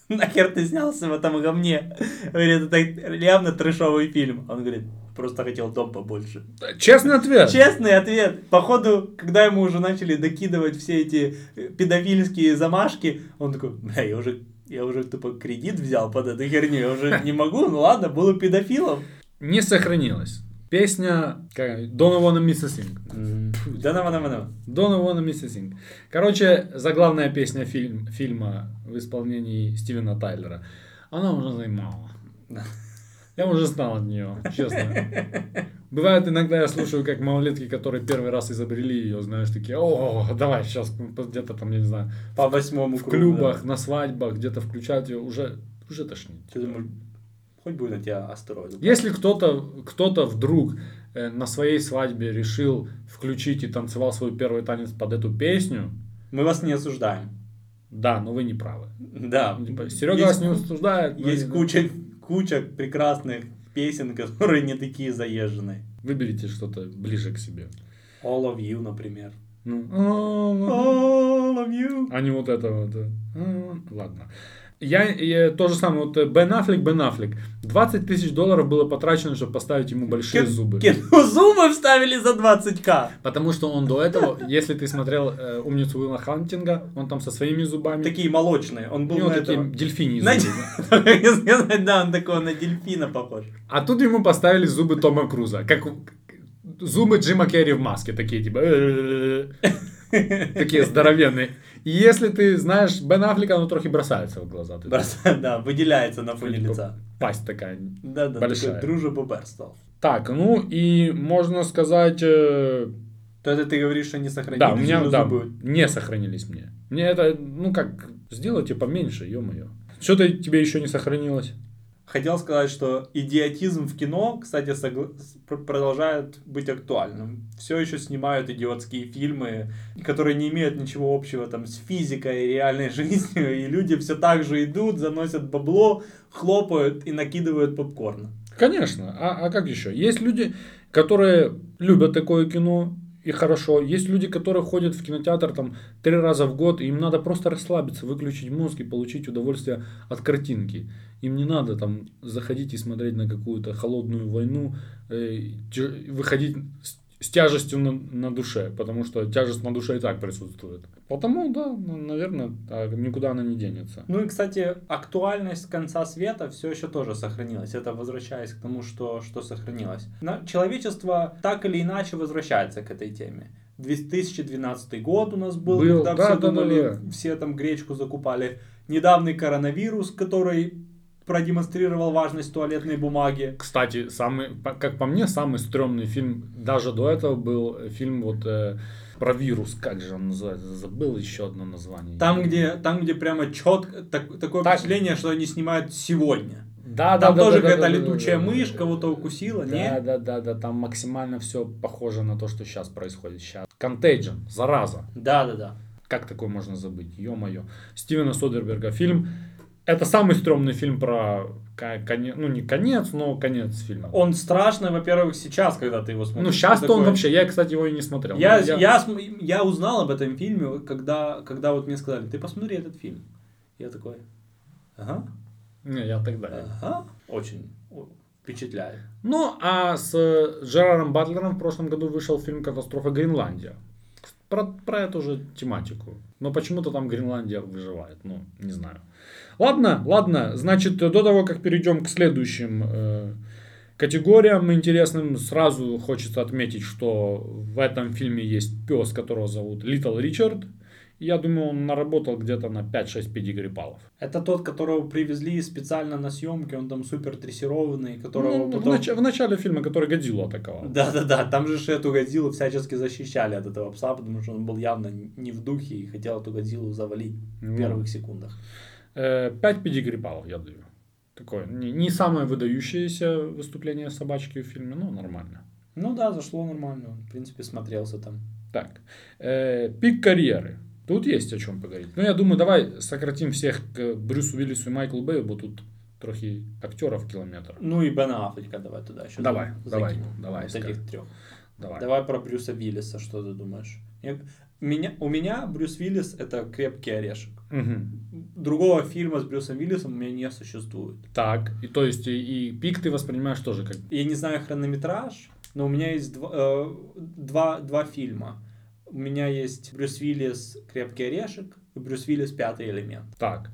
нахер ты снялся в этом говне? Говорит, это явно трешовый фильм. Он говорит, просто хотел дом побольше. Честный ответ. Честный ответ. Походу, когда ему уже начали докидывать все эти э, педофильские замашки, он такой, бля, я уже, я уже тупо кредит взял под эту херню, я уже не могу, ну ладно, буду педофилом. Не сохранилась. Песня. Don't Wanna Miss a Thing. Короче, заглавная песня фильм, фильма в исполнении Стивена Тайлера. Она уже заимала. Я уже знал от нее, честно. Бывает иногда я слушаю, как малолетки, которые первый раз изобрели ее, знаешь, такие, о, давай сейчас где-то там, я не знаю, По восьмому в кругу, клубах, да. на свадьбах, где-то включают ее, уже, уже тошнит. Ты думаешь, хоть будет на тебя астероид. Если кто-то кто вдруг э, на своей свадьбе решил включить и танцевал свой первый танец под эту песню, Мы вас не осуждаем. да, но вы не правы. Да. Ну, типа, Серега Есть вас не осуждает. Есть не- куча, куча прекрасных песен, которые не такие заезженные. Выберите что-то ближе к себе. All of You, например. Ну, а, All of You. а не вот это вот. Ладно. Я, я то же самое, вот э, Бен Аффлек, Бен Аффлек. 20 тысяч долларов было потрачено, чтобы поставить ему большие зубы. Кино зубы вставили за 20к. Потому что он до этого, если ты смотрел э, «Умницу Уилла Хантинга», он там со своими зубами. Такие молочные. Он у был него на такие этого. дельфини зубы. да, он такой на дельфина похож. А тут ему поставили зубы Тома Круза. Как у- зубы Джима Керри в маске. Такие типа... «Э-э-э». Такие здоровенные. И если ты знаешь Бен Аффлека, оно трохи бросается в глаза. Ты да, выделяется на фоне Типа, лица. Пасть такая. Да, да, большая. такой дружа бобер стал. Так, ну и можно сказать... э, То это ты говоришь, что не сохранились Да, у меня да, зубы? не сохранились мне. Мне это, ну как, сделайте поменьше, ё-моё. Что-то тебе еще не сохранилось? Хотел сказать, что идиотизм в кино, кстати, согла- продолжает быть актуальным. Все еще снимают идиотские фильмы, которые не имеют ничего общего там с физикой и реальной жизнью, и люди все так же идут, заносят бабло, хлопают и накидывают попкорн. Конечно, а, а как еще? Есть люди, которые любят такое кино, и хорошо. Есть люди, которые ходят в кинотеатр там три раза в год, и им надо просто расслабиться, выключить мозг и получить удовольствие от картинки. Им не надо там заходить и смотреть на какую-то холодную войну, э, выходить с, с тяжестью на, на душе, потому что тяжесть на душе и так присутствует. Потому, да, ну, наверное, никуда она не денется. Ну и, кстати, актуальность конца света все еще тоже сохранилась. Это возвращаясь к тому, что, что сохранилось. На- человечество так или иначе возвращается к этой теме. 2012 год у нас был, Был, когда да, все да, да, думали, да. все там гречку закупали. Недавний коронавирус, который продемонстрировал важность туалетной бумаги. Кстати, самый, как по мне, самый стрёмный фильм даже до этого был фильм вот э, про вирус, как же он называется, забыл еще одно название. Там, где, там, где прямо четко, так- такое Так. впечатление, что они снимают сегодня. да, Там да, тоже да, какая-то да, летучая да, да, мышь да. кого-то укусила, Да, не? да, да, да, там максимально все похоже на то, что сейчас происходит. Сейчас. Contagion, зараза. Да, да, да. Как такое можно забыть? Ё-моё. Стивена Содерберга фильм. Это самый стрёмный фильм про конец, ну не конец, но конец фильма. Он страшный, во-первых, сейчас, когда ты его смотришь. ну сейчас-то он Такой- вообще, я, кстати, его и не смотрел. Я, я... см- я узнал об этом фильме, когда, когда вот мне сказали, ты посмотри этот фильм. Я такой, ага, Не, я тогда. ага, очень впечатляет. Ну, а с Джераром Батлером в прошлом году вышел фильм «Катастрофа Гренландия». Про, про эту же тематику. Но почему-то там Гренландия выживает. Ну, не знаю. Ладно, ладно. Значит, до того, как перейдем к следующим э, категориям интересным, сразу хочется отметить, что в этом фильме есть пес, которого зовут Литл Ричард. Я думаю, он наработал где-то на 5-6 педигри баллов. Это тот, которого привезли специально на съемки, он там супер дрессированный, которого Ну, в, потом... нач- в начале фильма, который Годзиллу атаковал. Да-да-да, там же эту Годзиллу всячески защищали от этого пса, потому что он был явно не в духе и хотел эту Годзиллу завалить в Ну. первых секундах. 5 педигри баллов я даю. Такое не, не самое выдающееся выступление собачки в фильме, но нормально. Ну да, зашло нормально, в принципе, смотрелся там. Так, э, пик карьеры. Тут есть о чем поговорить. Ну, я думаю, давай сократим всех к Брюсу Виллису и Майклу Бэю, бо тут трохи актеров километр. Ну и Бена Аффлека давай туда еще. Давай, давай, давай, Вот этих трех. Давай. Давай про Брюса Виллиса, что ты думаешь? Я- меня, у меня Брюс Виллис это крепкий орешек. Мгм. Другого фильма с Брюсом Виллисом у меня не существует. Так, и то есть и, и пик ты воспринимаешь тоже как... Я не знаю хронометраж, но у меня есть два, э, два, два фильма. У меня есть Брюс Виллис «Крепкий орешек» и Брюс Виллис «Пятый элемент». Так.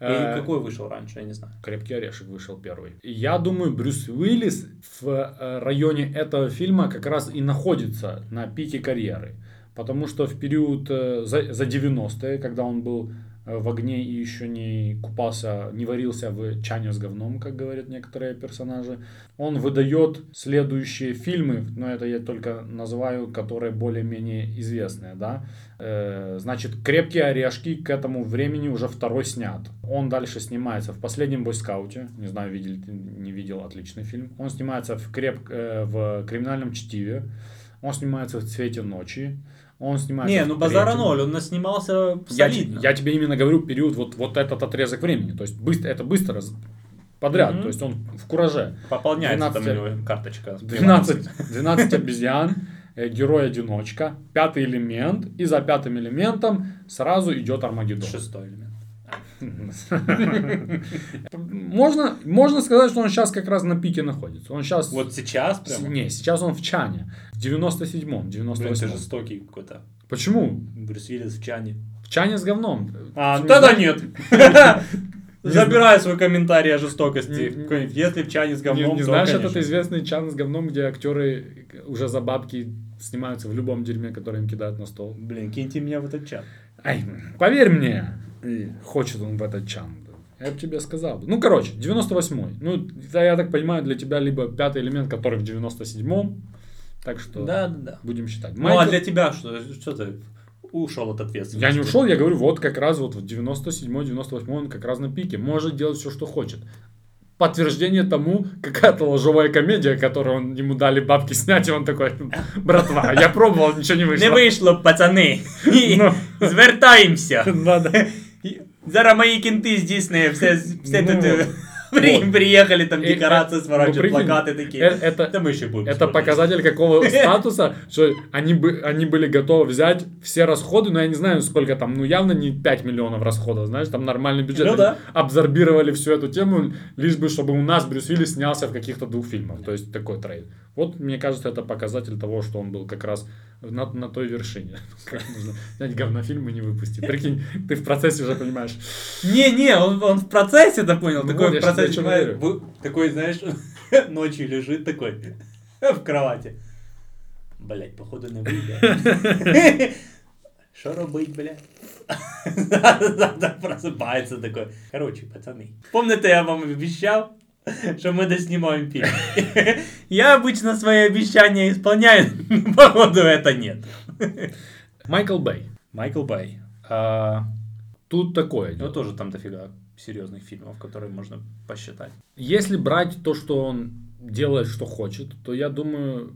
И э, какой вышел раньше, я не знаю. Крепкий орешек вышел первый. Я думаю, Брюс Уиллис в э, районе этого фильма как раз и находится на пике карьеры. Потому что в период э, за, за 90-е, когда он был э, в огне и еще не купался, не варился в чане с говном, как говорят некоторые персонажи, он выдает следующие фильмы, но это я только называю, которые более-менее известные, да. Э, значит, «Крепкие орешки» к этому времени уже второй снят. Он дальше снимается в «Последнем бойскауте», не знаю, видел, не видел, отличный фильм. Он снимается в, креп, в «Криминальном чтиве», он снимается в «Цвете ночи», он снимается Не, ну базара ноль, он наснимался Я, солидно. я тебе именно говорю период, вот, вот этот отрезок времени. То есть быстро, это быстро, подряд. Мгм. То есть он в кураже. Пополняется 12 там у него карточка. 12, 12 обезьян, э, герой-одиночка, пятый элемент. И за пятым элементом сразу идет Армагеддон. Шестой элемент. Можно, можно сказать, что он сейчас как раз на пике находится. Он сейчас... Вот сейчас прям. Не, сейчас он в Чане. В 97-м, Блин, ты 98-м. жестокий какой-то. Почему? Брюс Виллис в чане. В Чане с говном. А, тогда нет. Забирай свой комментарий о жестокости. Если в чане с Не, говном, не то, знаешь, конечно. этот известный чан с говном, где актеры уже за бабки снимаются в любом дерьме, которое им кидают на стол. Блин, киньте меня в этот чат. Ай, поверь мне, и хочет он в этот чан. Я бы тебе сказал. Ну, короче, 98-й. Ну, это, я так понимаю, для тебя либо пятый элемент, который в 97-м. Так что Да, да, да. будем считать. Ну а Майкл- для тебя что? Что ты ушел от ответственности? Я не ушел, я говорю, вот как раз вот в 97-й, 98-й он как раз на пике. Может делать все, что хочет. Подтверждение тому, какая-то ложовая комедия, которую он, ему дали бабки снять, и он такой, братва, я пробовал, ничего не вышло. Не вийшло, пацани. Ну. Звертаємося. Надо. Зараз мої кінти здійснює все, все Ну тут. е, При- Вот. Приехали, там Э, декорации э, сворачивают, ну, прикинь, плакаты такие. э, это- Да мы еще будем Это смотреть. показатель какого статуса, что они, бы, они были готовы взять все расходы, но я не знаю, сколько там, ну явно не 5 миллионов расходов, знаешь, там нормальный бюджет. Ну Они да. Абсорбировали всю эту тему, лишь бы, чтобы у нас Брюс Уиллис снялся в каких-то двух фильмах. То есть такой трейд. Вот, мне кажется, это показатель того, что он был как раз на, на той вершине. Как нужно снять говнофильм и не выпустить. Прикинь, ты в процессе уже понимаешь. Не-не, он, он в процессе это понял. Ну такой вот, в процессе, вы- такой, знаешь, ночью лежит такой в кровати. Блять, походу не выйдет. Что робить, блядь? Просыпается такой. Короче, пацаны. Помните, я вам обещал, что мы доснімаем фильм. Я обычно свои обещания исполняю, но походу это нет. Майкл Бэй. Майкл Бэй. А, Тут такое У дело. него тоже там дофига серьезных фильмов, которые можно посчитать. Если брать то, что он делает, что хочет, то я думаю,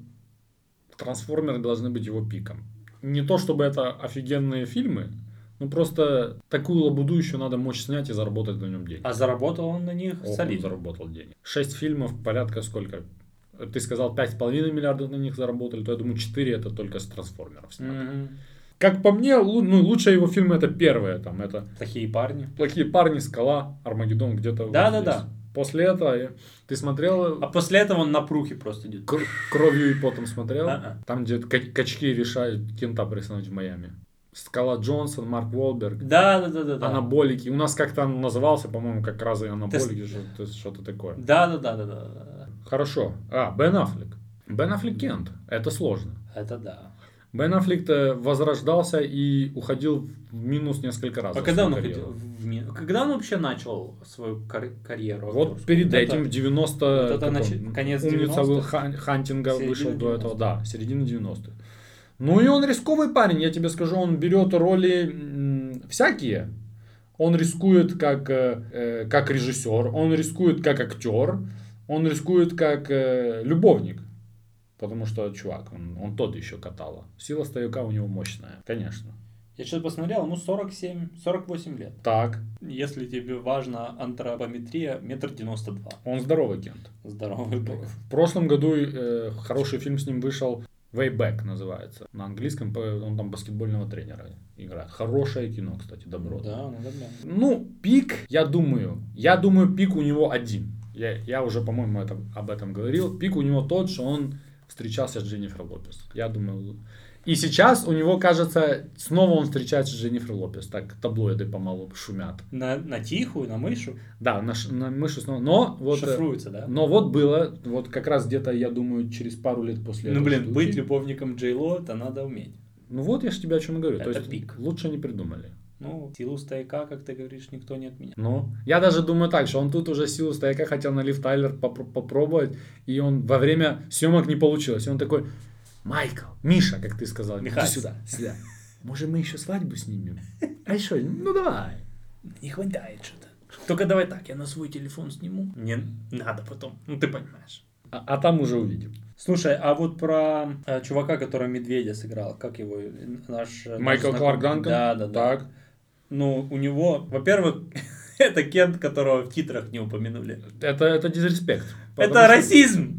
трансформеры должны быть его пиком. Не то, чтобы это офигенные фильмы, ну просто такую лабуду еще надо мочь снять и заработать на нем денег. А заработал он на них Ох, солидно. заработал денег. Шесть фильмов, порядка сколько? Ты сказал 5,5 миллиардов на них заработали, то я думаю 4 это только с трансформеров. снято. Мгм. Как по мне, ну, лучшие его фильмы это первые, там, это Плохие парни. «Плохие парни», «Скала», «Армагеддон» где-то вот Да-да-да. здесь. После этого ты смотрел А после этого он на прухе просто идет. Кр- Кровью и потом смотрел. А-а. Там, где ка- качки решают кента присунуть в Майами. Скала Джонсон, Марк Уолберг. Да, да, да, да, да. Анаболики. У нас как-то он назывался, по-моему, как раз и анаболики, есть что-то такое. Да, да, да, да, да. Хорошо. А, Бен Аффлек. Бен Аффлек Кент. Это сложно. Это да. Бен Аффлек возрождался и уходил в минус несколько раз. А когда он уходил? в ми- Когда он вообще начал свою кар- карьеру? Вот актерскую? перед Это- этим, в 90... вот это начи- конец Умница 90-х? Уилл Хан- Хантинга вышел до 90-х. этого, да, середина 90-х. Ну и он рисковый парень, я тебе скажу, он берет роли всякие. Он рискует как, э, э, как режиссер, он рискует как актер, он рискует как э, любовник. Потому что, чувак, он, он тот еще катала. Сила стояка у него мощная, конечно. Я сейчас посмотрел, ему 47, 48 лет. Так, Если тебе важна антропометрия, метр девяносто два. он здоровый Кент. Здоровый бог. В прошлом году э, хороший фильм с ним вышел. Way Back называется. На английском он там баскетбольного тренера играет. Хорошее кино, кстати, добро. Да, надо глянуть. Ну, пик, я думаю, я думаю, пик у него один. Я, я уже, по-моему, это, об этом говорил. Пик у него тот, что он встречался с Дженнифер Лопес. Я думаю, и сейчас у него, кажется, снова он встречается с Дженнифер Лопес. Так таблоиды помалу шумят. На, на тихую, на мышу Да, на, ш- на мышу снова. Но вот, э, шифруется, да? но вот было, вот как раз где-то, я думаю, через пару лет после Ну, блин, штуки. быть любовником Джей Ло, это надо уметь. Ну вот я же тебе о чем и говорю. То Это есть пик. лучше не придумали. Ну, силу стояка, как ты говоришь, никто не отменял. Ну, я даже думаю так, что он тут уже силу стояка хотел на Лив Тайлер попро- попробовать, и он во время съемок не получилось. И он такой, Майкл, Миша, как ты сказал, Михась. сюда, сюда. Может, мы еще свадьбу снимем? А что, ну давай. Не хватает что-то. Только давай так, я на свой телефон сниму. Не надо потом. Ну, ты понимаешь. А, а там уже увидим. Слушай, а вот про э, чувака, который медведя сыграл, как его э, наш... э, Майкл наш Кларк? Данкан? Да, да, да. Так. Ну, у него, во-первых, это Кент, которого в титрах не упомянули. Это, это дизреспект. Это что- расизм!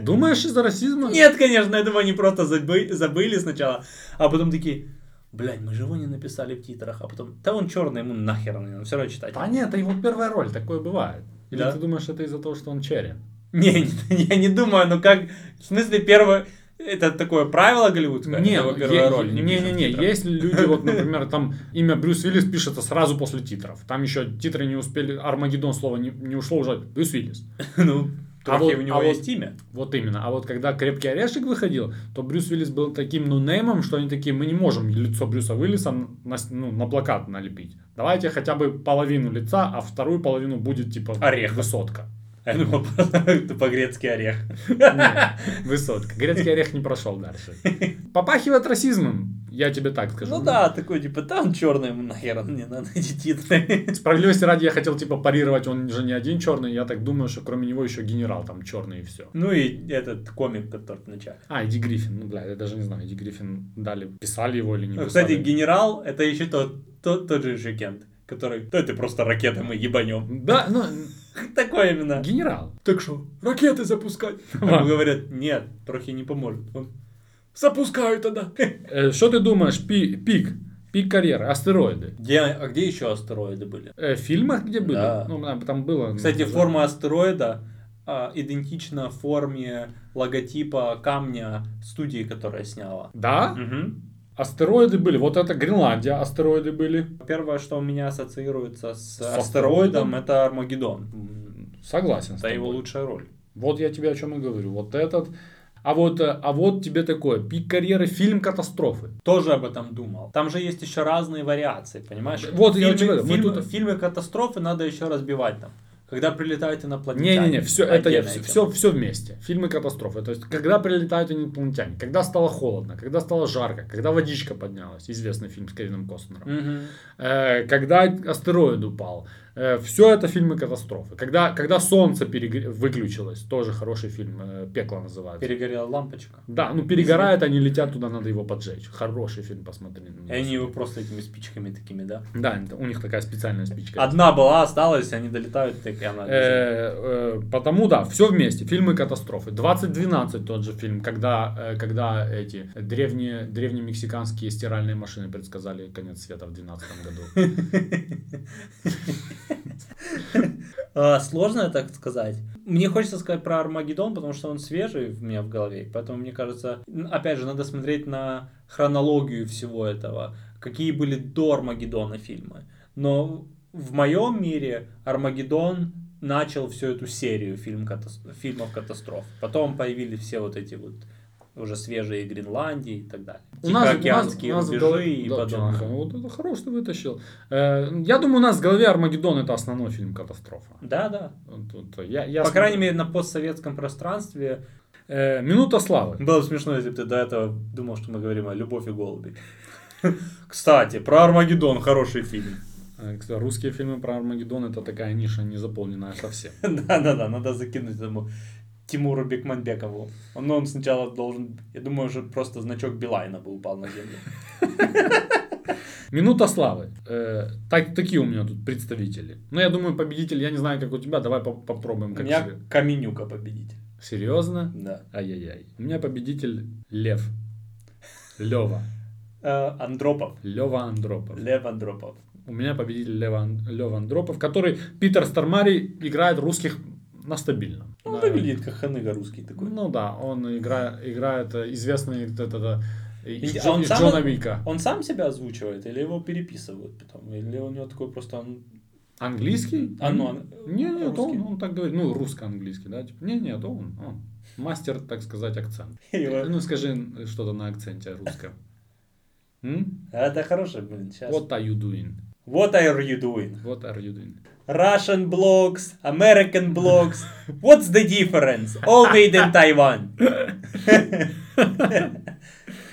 Думаешь из-за расизма? Нет, конечно, я думаю, они просто забы- забыли сначала, а потом такие, блядь, мы же его не написали в титрах, а потом, да он черный, ему нахер, он все равно читать. Да нет, это его первая роль, такое бывает. Или Да? ты думаешь, это из-за того, что он черри? Не, не, я не думаю, ну как, в смысле, первое, это такое правило голливудское? Не, его первая е- роль не, не, в не, титрах? есть люди, вот, например, там имя Брюс Уиллис пишется сразу после титров. Там еще титры не успели, Армагеддон слово не, не ушло уже, Брюс Уиллис. Ну, А вот- у него а вот- есть имя. Вот именно. А вот когда Крепкий Орешек выходил, то Брюс Уиллис был таким нунеймом, что они такие, мы не можем лицо Брюса Уиллиса на, ну, на плакат налепить. Давайте хотя бы половину лица, а вторую половину будет типа Орех. высотка. Я думал, просто по-грецки орех. Не, высотка. Грецкий орех не прошел дальше. Попахивает расизмом, я тебе так скажу. Ну да, такой, типа, там черный, нахер мне надо эти титры. Справедливости ради я хотел типа парировать, он же не один черный, я так думаю, что кроме него еще генерал там черный и все. Ну и этот комик, который в начале. А, Эдди Гриффин, ну, бля, я даже не знаю, Эдди Гриффин дали, писали его или не Ну, писали. Кстати, генерал, это еще тот, тот, тот же же Кент, который, да ты просто ракеты мы ебанем. Да, ну, Такой именно. Генерал. Так что, ракеты запускать? Ему говорят, нет, трохи не поможет. Он, запускаю тогда. Э, Что ты думаешь, пи- пик, пик карьеры, астероиды? Где, а где еще астероиды были? Э, В фильмах где были? Да. Ну, там было. Кстати, ну, форма астероида а, идентична форме логотипа камня студии, которая сняла. Да? Мгм. Астероиды были. Вот это Гренландия, астероиды были. Первое, что у меня ассоциируется с, астероидом? астероидом, это Армагеддон. Согласен с Это его лучшая роль. Вот я тебе о чем и говорю. Вот этот. А вот, а вот тебе такое, пик карьеры, фильм катастрофы. Тоже об этом думал. Там же есть еще разные вариации, понимаешь? Вот я фильмы, тебе говорю, мы фильмы- тут- фильмы катастрофы надо еще разбивать там. Когда прилетают инопланетяне. Не-не-не, все, это я, все, все, все вместе. Фильмы катастрофы. То есть, когда прилетают инопланетяне, когда стало холодно, когда стало жарко, когда водичка поднялась, известный фильм с Кевином Костнером, Мгм. э, когда астероид упал. Все это фильмы катастрофы. Когда, когда солнце перегре- выключилось, тоже хороший фильм, э, «Пекло» называется. Перегорела лампочка. Да, ну перегорает, они летят туда, надо его поджечь. Хороший фильм, посмотри. И они его просто этими спичками такими, да? Да, у них такая специальная спичка. Одна была, осталась, они долетают, так и она. Э, э, потому да, все вместе. Фильмы катастрофы. 2012 тот же фильм, когда, э, когда эти древние, древнемексиканские стиральные машины предсказали конец света в 2012 году. А, Сложно так сказать. Мне хочется сказать про Армагеддон, потому что он свежий в меня в голове. Поэтому, мне кажется, опять же, надо смотреть на хронологию всего этого. Какие были до Армагеддона фильмы. Но в моем мире Армагеддон начал всю эту серию фильм катас- фильмов катастроф. Потом появились все вот эти вот уже свежие Гренландии и так далее. У нас, у нас, Тихоокеанские у нас рубежи голове- и да, подобное. Джонахан, вот это хорош ты вытащил. Э, я думаю, у нас в голове Армагеддон это основной фильм катастрофа. Да, да. Вот, вот, я, я По смотрю- крайней мере, на постсоветском пространстве Э, Минута славы. Было бы смешно, если бы ты до этого думал, что мы говорим о «Любовь и голуби». Кстати, про Армагеддон хороший фильм. Э, Русские фильмы про Армагеддон это такая ниша не заполненная совсем. Да-да-да, надо закинуть этому Тимуру Бекманбекову. Он, он сначала должен, я думаю, уже просто значок Билайна бы упал на землю. Минута славы. Э, так, такие у меня тут представители. Ну, я думаю, победитель, я не знаю, как у тебя, давай по- попробуем. У Как меня тебе. Каменюка победитель. Серьезно? Да. Ай-яй-яй. У меня победитель Лев. Лева. Э, Андропов. Лева Андропов. Лев Андропов. У меня победитель Лева, Лева Андропов, который Питер Стармари играет русских на стабильном. Он Да. выглядит как ханыга русский такой. Ну да, он игра, играет э, известный вот это, из, И Джо- он сам- Джона Вика. Он сам себя озвучивает или его переписывают потом? Или у него такой просто... он- Английский? А, ну, он- Не, нет, русский. он, он так говорит, ну, русско-английский, да? Типа, не, нет, он, он. Мастер, так сказать, акцент. Ну, скажи что-то на акценте русском. М? Это хороший, блин, сейчас. What are you doing? What are you doing? What are you doing? Russian blogs, American blogs. What's the difference? All made in Taiwan.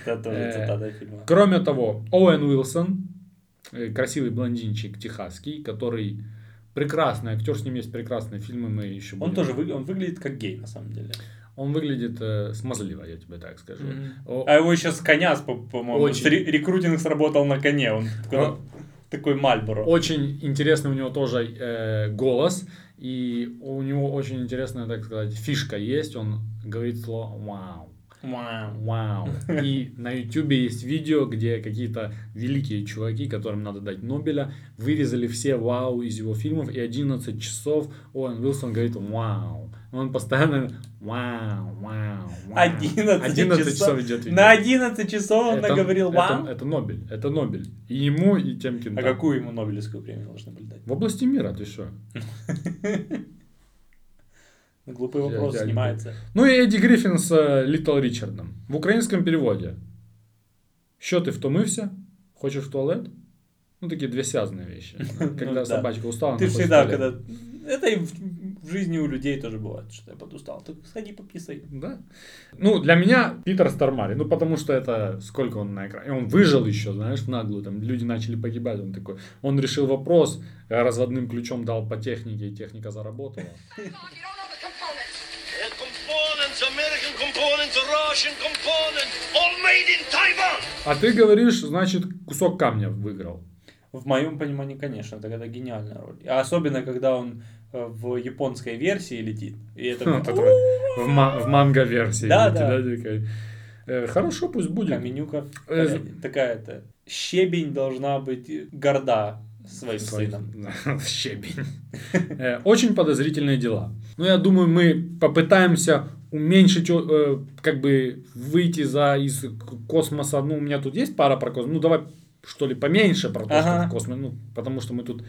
Это тоже Э, цитата фильма. Кроме того, Оуэн Уилсон, э, красивый блондинчик техасский, который прекрасный актер, с ним есть прекрасные фильмы, мы еще Он будем- тоже вы- он выглядит как гей, на самом деле. Он выглядит э, смазливо, я тебе так скажу. О- А его сейчас коня, по- по-моему, с ре- рекрутинг сработал на коне. Он О. такой Мальборо. Очень интересный у него тоже э, голос, и у него очень интересная, так сказать, фишка есть. Он говорит слово «вау». Вау. Вау. И на ютубе есть видео, где какие-то великие чуваки, которым надо дать Нобеля, вырезали все вау из его фильмов, и 11 часов Оуэн Уилсон говорит вау. Он постоянно вау, вау, вау. 11, 11 часов. часов идет видео. На 11 часов он Это- наговорил это- вау. Это, Нобель, это Нобель. И ему, и тем А какую ему Нобелевскую премию должны были дать? В области мира, ты что? Глупый Я- вопрос я- снимается. Ну и Эдди Гриффин с э, Литл Ричардом. В украинском переводе. Що ти втомився? Хочешь в туалет? Ну, такие две связанные вещи. Когда Ну собачка устала, Ты всегда, когда... Это и в, жизни у людей тоже бывает, что я подустал. Так сходи пописай. Да. Ну, для меня Питер Стармари, ну, потому что это сколько он на экране. И он выжил еще, знаешь, в наглую, там люди начали погибать, он такой, он решил вопрос, э, разводным ключом дал по технике, и техника заработала. А ты говоришь, значит, кусок камня выиграл. В моем понимании, конечно, так это гениальная роль. А особенно, когда он в японской версии летит. И это Ну, который в, ма- в манго-версии. Да, видите, да. такой. Э, Хорошо, пусть будет. Каменюка Э, такая-то. Щебень должна быть горда своим Своим- сыном. Да, Щебень. Э, Очень подозрительные дела. Но я думаю, мы попытаемся уменьшить, э, как бы выйти за из космоса. Ну, у меня тут есть пара про космос. Ну, давай, что ли, поменьше про то, Ага. что в космосе. Ну, потому что мы тут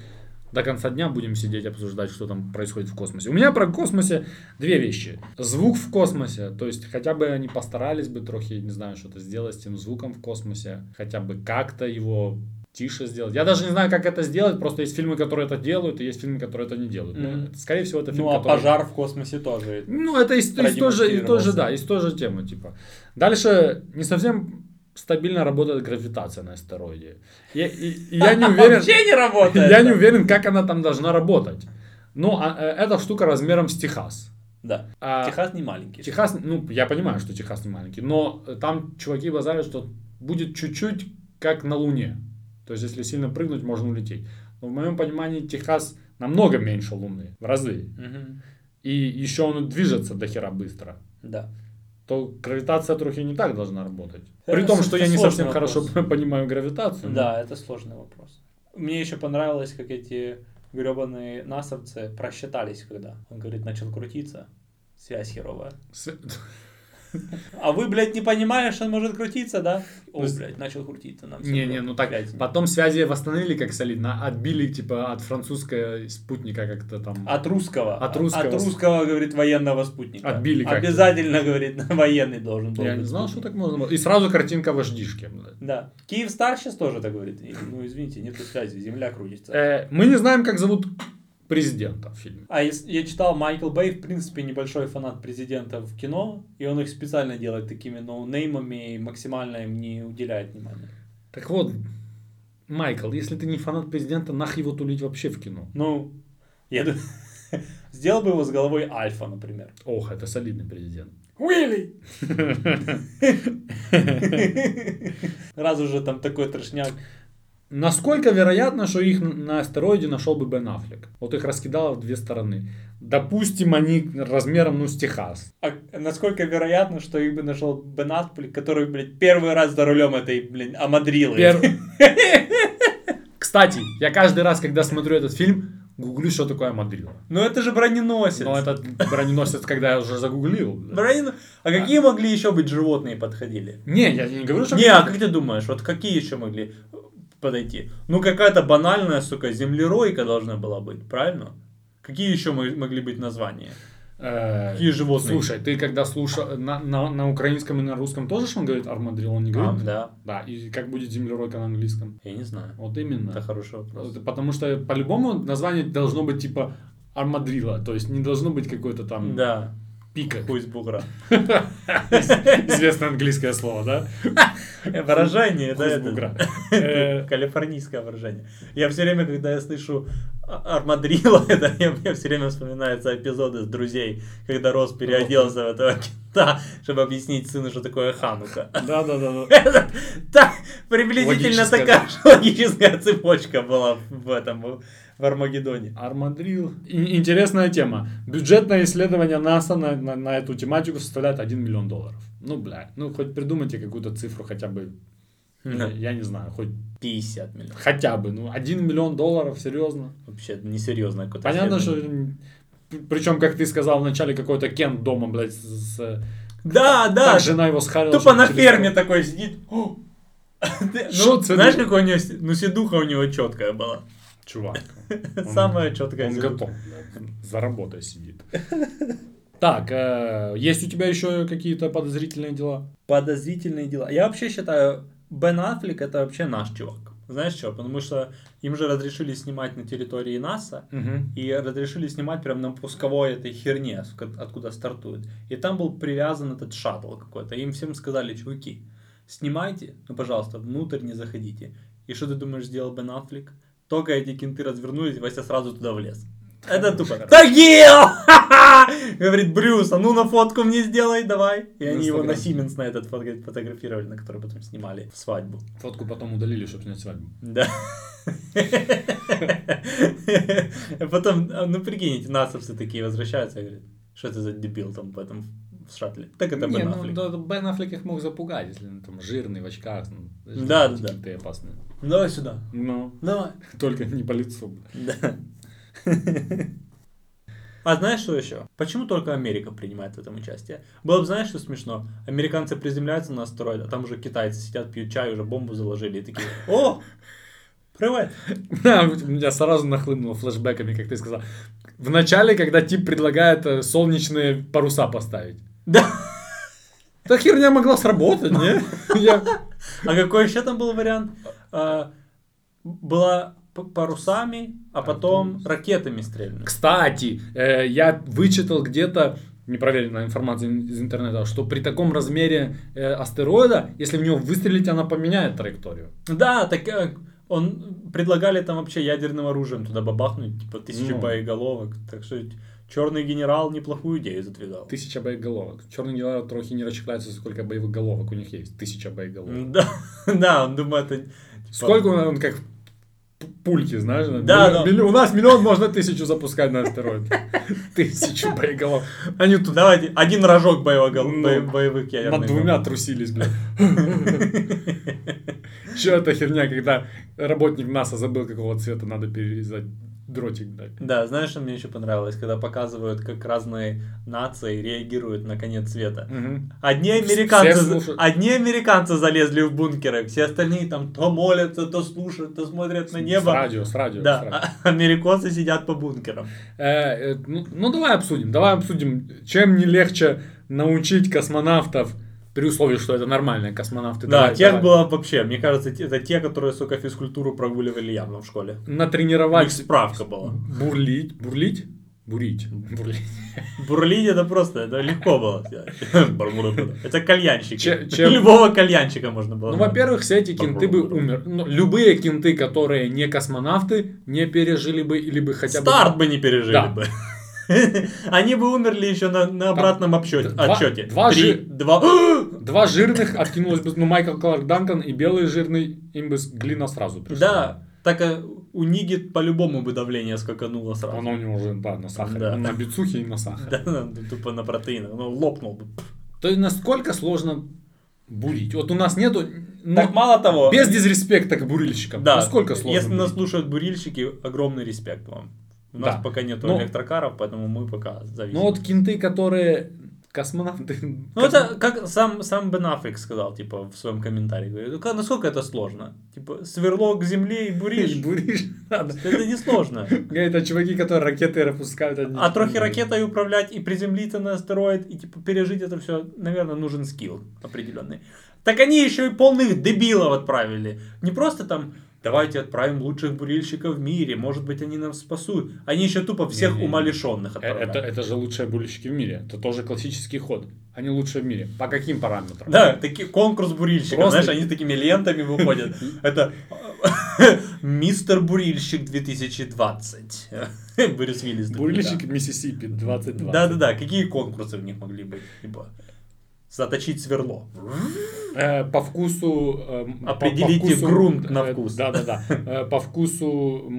до конца дня будем сидеть обсуждать, что там происходит в космосе. У меня про космосе две вещи. Звук в космосе, то есть хотя бы они постарались бы трохи, не знаю, что-то сделать с тем звуком в космосе, хотя бы как-то его тише сделать. Я даже не знаю, как это сделать, просто есть фильмы, которые это делают, и есть фильмы, которые это не делают. Это, скорее всего, это фильм, Ну, а который... пожар в космосе тоже. Ну, это из, из, той же, из, той же, Продемонстрировался. да, из той же темы, типа. Дальше не совсем стабильно работает гравитация на астероиде. Я, и- и я не уверен... Вообще не работает. Я не уверен, как она там должна работать. Но а, э, эта штука размером с Техас. Да. А Техас не маленький. Техас, ну, я понимаю, что Техас не маленький, но э, там чуваки базарят, что будет чуть-чуть как на Луне. То есть, если сильно прыгнуть, можно улететь. Но в моем понимании Техас намного меньше Луны, в разы. Мгм. И еще он движется до хера быстро. Да. То гравитация трохи не так должна работать. Это При том, что я не совсем вопрос. хорошо понимаю гравитацию. но- Да, это сложный вопрос. Мне еще понравилось, как эти гребаные насовцы просчитались, когда он, говорит, начал крутиться. Связь херовая. С- А вы, блядь, не понимаете, что он может крутиться, да? О, блядь, начал крутиться нам. всё Не, не, равно. ну так, Блядь. потом связи восстановили как солидно, отбили типа от французского спутника как-то там. От русского. От русского. От русского, говорит, военного спутника. Отбили как-то. Обязательно, говорит, военный должен был Я не знал, что так можно было. И сразу картинка вождишки. Да. Киевстар сейчас тоже так говорит. Ну, извините, нету связи, земля крутится. Э, мы не знаем, как зовут президента в фильме. А я читал, Майкл Бэй, в принципе, небольшой фанат президента в кино, и он их специально делает такими ноунеймами и максимально им не уделяет внимания. Так вот, Майкл, если ты не фанат президента, нах его тулить вообще в кино. Ну, я думаю, сделал бы его с головой Альфа, например. Ох, это солидный президент. Уилли! Раз уже там такой трешняк. Насколько вероятно, что их на астероиде нашел бы Бен Аффлек? Вот их раскидало в две стороны. Допустим, они размером, ну, с Техас. А насколько вероятно, что их бы нашел Бен Аффлек, который, блядь, первый раз за рулем этой, блин, Амадрилы. Пер- Кстати, я каждый раз, когда смотрю этот фильм, гуглю, что такое Мадрила. Ну это же броненосец. Но этот броненосец, когда я уже загуглил. Бронен- А какие могли еще быть животные подходили? Не, я не говорю, что... Не, а как ты думаешь, вот какие еще могли подойти? Ну, какая-то банальная, сука, землеройка должна была быть, правильно? Какие еще мо- могли быть названия? Э, Какие животные? Слушай, ты когда слушал на, на, на украинском и на русском тоже ж он говорит армадрил, он не А, говорит? да. Да, и как будет землеройка на английском? Я не знаю. Вот именно. Это хороший вопрос. Потому что по-любому название должно быть типа армадрила, то есть не должно быть какой-то там Да, пика. хуй с бугра. Известное английское слово, да? Выражение, да, это. Э, калифорнийское выражение. Я все время, когда я слышу а- армадрила, это мне все время вспоминаются эпизоды с друзей, когда Рос переоделся в этого кента, чтобы объяснить сыну, что такое Ханука. Да, да, да, да. Приблизительно такая логическая цепочка была в этом, в Армагеддоне. Армадрил. Интересная тема. Бюджетное исследование НАСА на, на, на эту тематику составляет 1 миллион долларов. Ну, бля, ну хоть придумайте какую-то цифру хотя бы, Да. я не знаю, хоть 50 миллионов. хотя бы, ну, 1 миллион долларов, серьезно. Вообще несерьезно какое-то Понятно, что... Причем, как ты сказал вначале, какой-то Кен дома, блядь, с... Да, да. Так жена его схарила. Тупо что на ферме такой сидит. О! Ты- Шо Ну, знаешь, какой у него, ну, седуха у него четкая была. Чувак. Он- Самая четкая Он готов, за работой сидит. Так, э, есть у тебя еще какие-то подозрительные дела? Подозрительные дела. Я вообще считаю, Бен Аффлек это вообще наш чувак. Знаешь что? Потому что им же разрешили снимать на территории НАСА. И разрешили снимать прям на пусковой этой херне, откуда стартует. И там был привязан этот шаттл какой-то. Им всем сказали, чуваки, снимайте, но, пожалуйста, внутрь не заходите. И что ты думаешь, сделал Бен Аффлек? Только эти кенты развернулись, Вася сразу туда влез. Это тупо. Тагил! Говорит, Брюс, а ну на фотку мне сделай, давай. И они его на. Сименс на этот фото- фотографировали, на который потом снимали свадьбу. Фотку потом удалили, чтобы снять свадьбу. Да. Потом, ну прикинь, эти насовцы такие возвращаются и говорят, что это за дебил там в этом в шаттле. Так это Не, Бен ну, Аффлек. да, Бен Аффлек их мог запугать, если он там жирный, в очках. Ну, Да, да, да. кенты опасные. Давай сюда. Ну, Давай. только не по лицу. Да. А знаешь, что еще? Почему только Америка принимает в этом участие? Было бы, знаешь, что смешно? Американцы приземляются на астероид, а там уже китайцы сидят, пьют чай, уже бомбу заложили и такие, о, привет. Да, у меня сразу нахлынуло флешбеками, как ты сказал. В начале, когда тип предлагает э, солнечные паруса поставить. Да. Та херня могла сработать, не? Я- А какой еще там был вариант? А, была парусами, а потом ракетами стрельнули. Кстати, э, я вычитал где-то непроверенная информация из интернета, что при таком размере э, астероида, если в него выстрелить, она поменяет траекторию. Да, так э, он предлагали там вообще ядерным оружием туда бабахнуть, типа тысячу Ну. боеголовок. Так что черный генерал неплохую идею задвигал. Тысяча боеголовок. Черный генерал трохи не расчехляется, сколько боевых головок у них есть. Тысяча боеголовок. Да, да, он думает, это... типа, Сколько он, он как пульки, знаешь? Да, Миллион- да. миллион- у нас миллион можно тысячу запускать на астероид. Тысячу боеголовок. Они тут Давайте, один рожок боевого, Ну, бо- боевых над ядерных. двумя бомб. трусились, блядь. Че это херня, когда работник НАСА забыл, какого цвета надо перерезать дротик, блядь. Да, знаешь, что мне еще понравилось, когда показывают, как разные нации реагируют на конец света. Мгм. Одни американцы, одни американцы залезли в бункеры, все остальные там то молятся, то слушают, то смотрят на С небо. радио, с радио. с Да, радио. а американцы сидят по бункерам. Э, э, ну, ну, давай обсудим, давай обсудим, чем не легче научить космонавтов, при условии, что это нормальные космонавты. Да, Давай, тех давай. было вообще, мне кажется, это те, которые, сука, физкультуру прогуливали явно в школе. У них натренировать справка была. бурлить, бурлить, бурить, бурлить. Бурлить это просто, это легко было. Это кальянщики. Че- чем- Любого кальянщика можно было. Ну, во-первых, все эти кенты бы умер. Ну, любые кенты, которые не космонавты, не пережили бы или бы хотя бы... Старт бы не пережили Да. бы. Они бы умерли еще на, на обратном обсчете. два- отчете. два Три, жи- два. Два жирных откинулось бы, ну, Майкл Кларк Данкан и белый жирный, им бы глина сразу пришла. Да, так а у Ниги по-любому бы давление скакануло сразу. Оно у него уже, да, на сахаре. Да. На бицухе и на сахаре. Да, да, тупо на протеинах. Ну, лопнул бы. То есть, насколько сложно бурить? Вот у нас нету... ну, Так мало того. Без дизреспекта к бурильщикам. Да, Насколько сложно Если нас бурить? слушают бурильщики, огромный респект вам. У нас Да. пока нету Ну- электрокаров, поэтому мы пока зависим. Ну, вот кенты, которые космонавты... Ну, это как сам, сам Бен Аффлек сказал, типа, в своем комментарии. Говорит, «Ну, насколько это сложно? Типа, сверло к земле и буришь. буришь. надо. Это не сложно. Говорит, а чуваки, которые ракеты выпускают... они А трохи ракетой управлять и приземлиться на астероид, и типа пережить это все, наверное, нужен скилл определенный. Так они еще и полных дебилов отправили. Не просто там, давайте отправим лучших бурильщиков в мире, может быть, они нас спасут. Они еще тупо всех Не-не-не. умалишенных Э, отправляют. Это, это же лучшие бурильщики в мире. Это тоже классический ход. Они лучшие в мире. По каким параметрам? Да, такие конкурс бурильщиков, Просто- знаешь, они такими лентами выходят. Это Мистер Бурильщик 2020. Брюс Уиллис. такой, Бурильщик. Миссисипи 22. Да-да-да, какие конкурсы в них могли быть? Заточить сверло. Э, по вкусу... э, м, по- по Определите вкусу, грунт на э, вкус. Да-да-да. Э, По вкусу...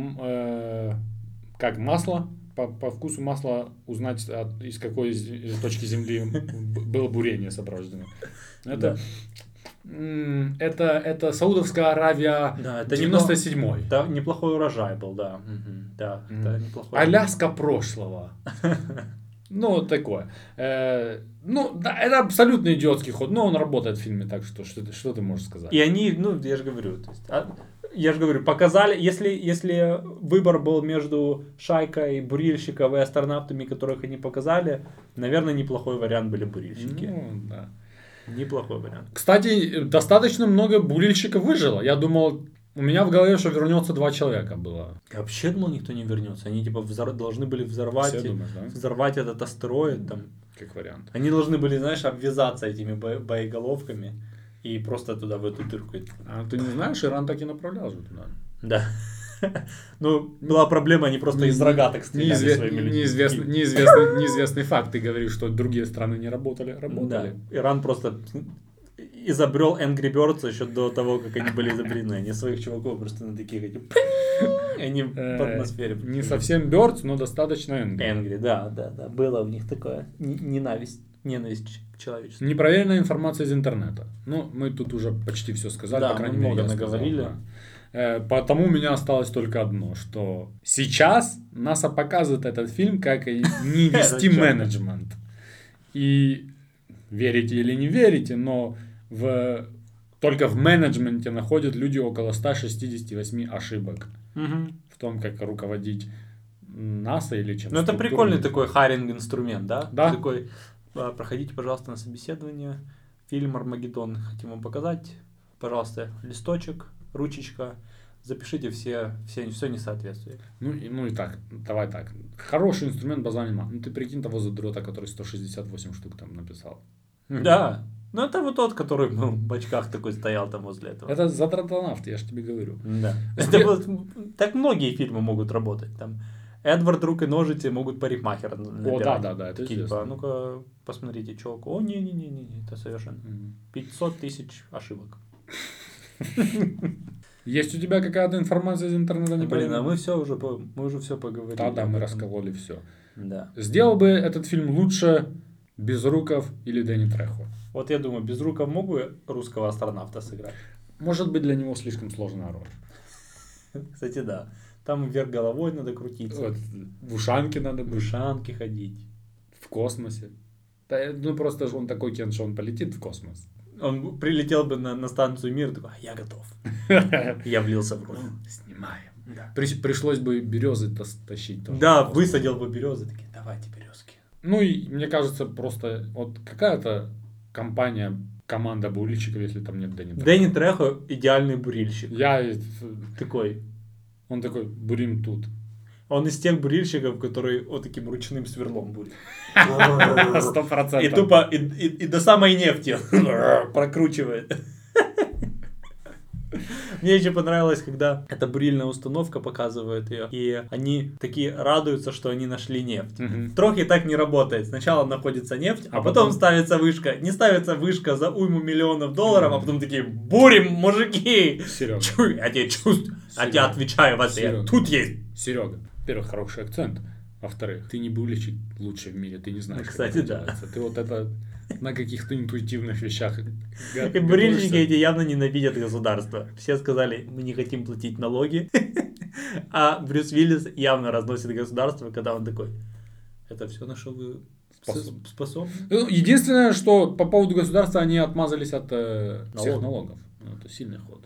Как масло. По, по вкусу масла узнать, от- из какой точки земли было бурение сопровождено. Это... Это, это Саудовская Аравия Да, это 97-й. Да, неплохой урожай был, да. Мгм, Да, это неплохой. Аляска прошлого. Ну, такое. Э, ну, да, это абсолютно идиотский ход, но он работает в фильме, так что что, ты- что ты можешь сказать? И они, ну, я же говорю, то есть, а, я же говорю, показали, если, если выбор был между шайкой бурильщиков и астронавтами, которых они показали, наверное, неплохой вариант были бурильщики. Ну, да. Неплохой вариант. Кстати, достаточно много бурильщиков выжило. Я думал, у меня в голове, что вернется два человека было. Я вообще думал, никто не вернется. Они типа взор- должны были взорвать, Все думаешь, да? взорвать этот астероид там. Как вариант. Они должны были, знаешь, обвязаться этими бо- боеголовками и просто туда в эту дырку. А ты не знаешь, Иран так и направлял же туда. Да. Ну, была проблема, они просто из рогаток стреляли Неизве- своими людьми. неизвестный, неизвестный, неизвестный факт. Ты говоришь, что другие страны не работали. Да, Работали. Иран просто изобрел Angry Birds еще до того, как они были изобретены. Они своих чуваков просто на таких этих... и Они в Э, атмосфере. Не совсем Бёрдс, но достаточно Энгри. Angry, да, да, да. Было у них такое ненависть, ненависть к человечеству. Непроверенная информация из интернета. Ну, мы тут уже почти все сказали, Да, по крайней мы мере, много сказал, наговорили. да. Э, Потому у меня осталось только одно, что сейчас НАСА показывает этот фильм, как не вести менеджмент. И верите или не верите, но в, только в менеджменте находят люди около 168 ошибок в том, как руководить НАСА или чем Ну, это прикольный такой харинг инструмент, да? Да. Такой, «А, проходите, пожалуйста, на собеседование. Фильм Армагеддон хотим вам показать. Пожалуйста, листочек, ручечка. Запишите все, все, все несоответствие. Ну, и, ну и так, давай так. Хороший инструмент база нема. Ну ты прикинь того задрота, который 168 штук там написал. Да. Ну, это вот тот, который ну, в очках такой стоял там возле этого. Это задротонавт, я же тебе говорю. Да. Это вот, так многие фильмы могут работать. Там Эдвард Рук и Ножицы могут парикмахера О, да, да, да, это Такие, типа, «А ну-ка, посмотрите, челку. О, не-не-не, это совершенно. Мгм. 500 тысяч ошибок. Есть у тебя какая-то информация из интернета? Не Блин, а мы все уже, мы уже все поговорили. Да, да, мы раскололи все. Да. Сделал бы этот фильм лучше Безруков или Дэнни Трехо? Вот я думаю, без рука мог бы русского астронавта сыграть? Может быть, для него слишком сложная роль. Кстати, да. Там вверх головой надо крутиться. Вот, в ушанке надо В быть, ушанке ходить. в космосе. Да, ну просто он такой Кен, что он полетит в космос. Он прилетел бы на, на станцию мира, такой, «А, я готов. Я влился в роль. Снимаем. Да. При- пришлось бы березы тас- тащить тоже. Да, высадил бы березы, такие, давайте березки. Ну и мне кажется, просто вот какая-то компания, команда бурильщиков, если там нет Дэнни Трехо. Дэнни Трехо идеальный бурильщик. Я, Такой. он такой, бурим тут. Он из тех бурильщиков, которые вот таким ручным сверлом бурит. Сто И процентов. тупо, и, и- и до самой нефти прокручивает. Мне еще понравилось, когда эта бурильная установка показывает ее, и они такие радуются, что они нашли нефть. Мгм. В Трохе так не работает. Сначала находится нефть, а, А потом потом- ставится вышка. Не ставится вышка за уйму миллионов долларов, а потом такие, бурим, мужики! Серега. Чу, я тебе чувствую, а тебе отвечаю в ответ. Серега. Тут есть. Серега. Во-первых, хороший акцент. Во-вторых, ты не бурильщик лучший в мире, ты не знаешь. Ну, кстати, да. Ты вот это на каких-то интуитивных вещах. И готовишься. эти явно ненавидят государство. Все сказали, мы не хотим платить налоги. А Брюс Уиллис явно разносит государство, когда он такой, это все на что вы Способ- способны? Ну, Единственное, что по поводу государства они отмазались от э, всех Налогов. налогов. Ну, это сильный ход.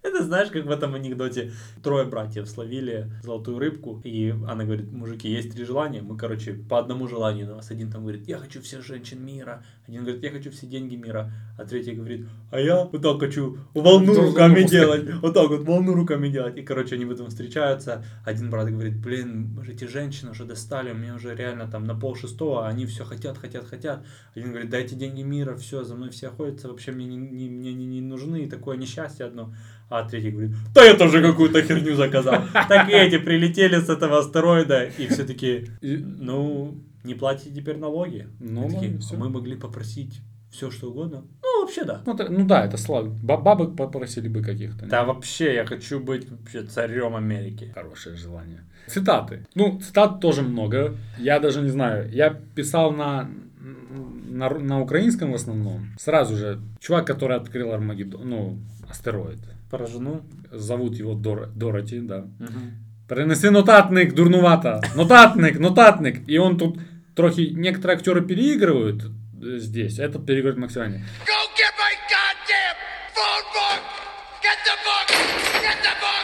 Это знаешь, как в этом анекдоте трое братьев словили золотую рыбку, и она говорит, мужики, есть три желания, мы, короче, по одному желанию на вас. Один там говорит, я хочу всех женщин мира, один говорит, я хочу все деньги мира, а третий говорит, а я вот так хочу волну Должен руками делать, вот так вот волну руками делать. И, короче, они в этом встречаются, один брат говорит, блин, эти женщины уже достали, меня уже реально там на пол шестого, а они все хотят, хотят, хотят. Один говорит, дайте деньги мира, все, за мной все охотятся, вообще мне не, не- мне не, не нужны, такое несчастье одно. А третий говорит, да я тоже какую-то херню заказал. Так и эти прилетели с этого астероида, и все таки ну, не платите теперь налоги. Ну, такие, «А мы могли попросить все, что угодно. Ну, вообще да. Ну, это- ну да, это слава. Ба- Бабок попросили бы каких-то. Да, вообще, я хочу быть вообще царем Америки. Хорошее желание. Цитаты. Ну, цитат тоже много. Я даже не знаю. Я писал на, на, на украинском в основном. Сразу же. Чувак, который открыл Армагеддон, ну, астероид Про жену. Зовут его Дор, Дороти, да. Принеси нотатник, дурнувато. Нотатник, нотатник. И он тут трохи... Некоторые актеры переигрывают э, здесь, а этот переигрывает максимально. Go get my goddamn phone book! Get the book! Get the book!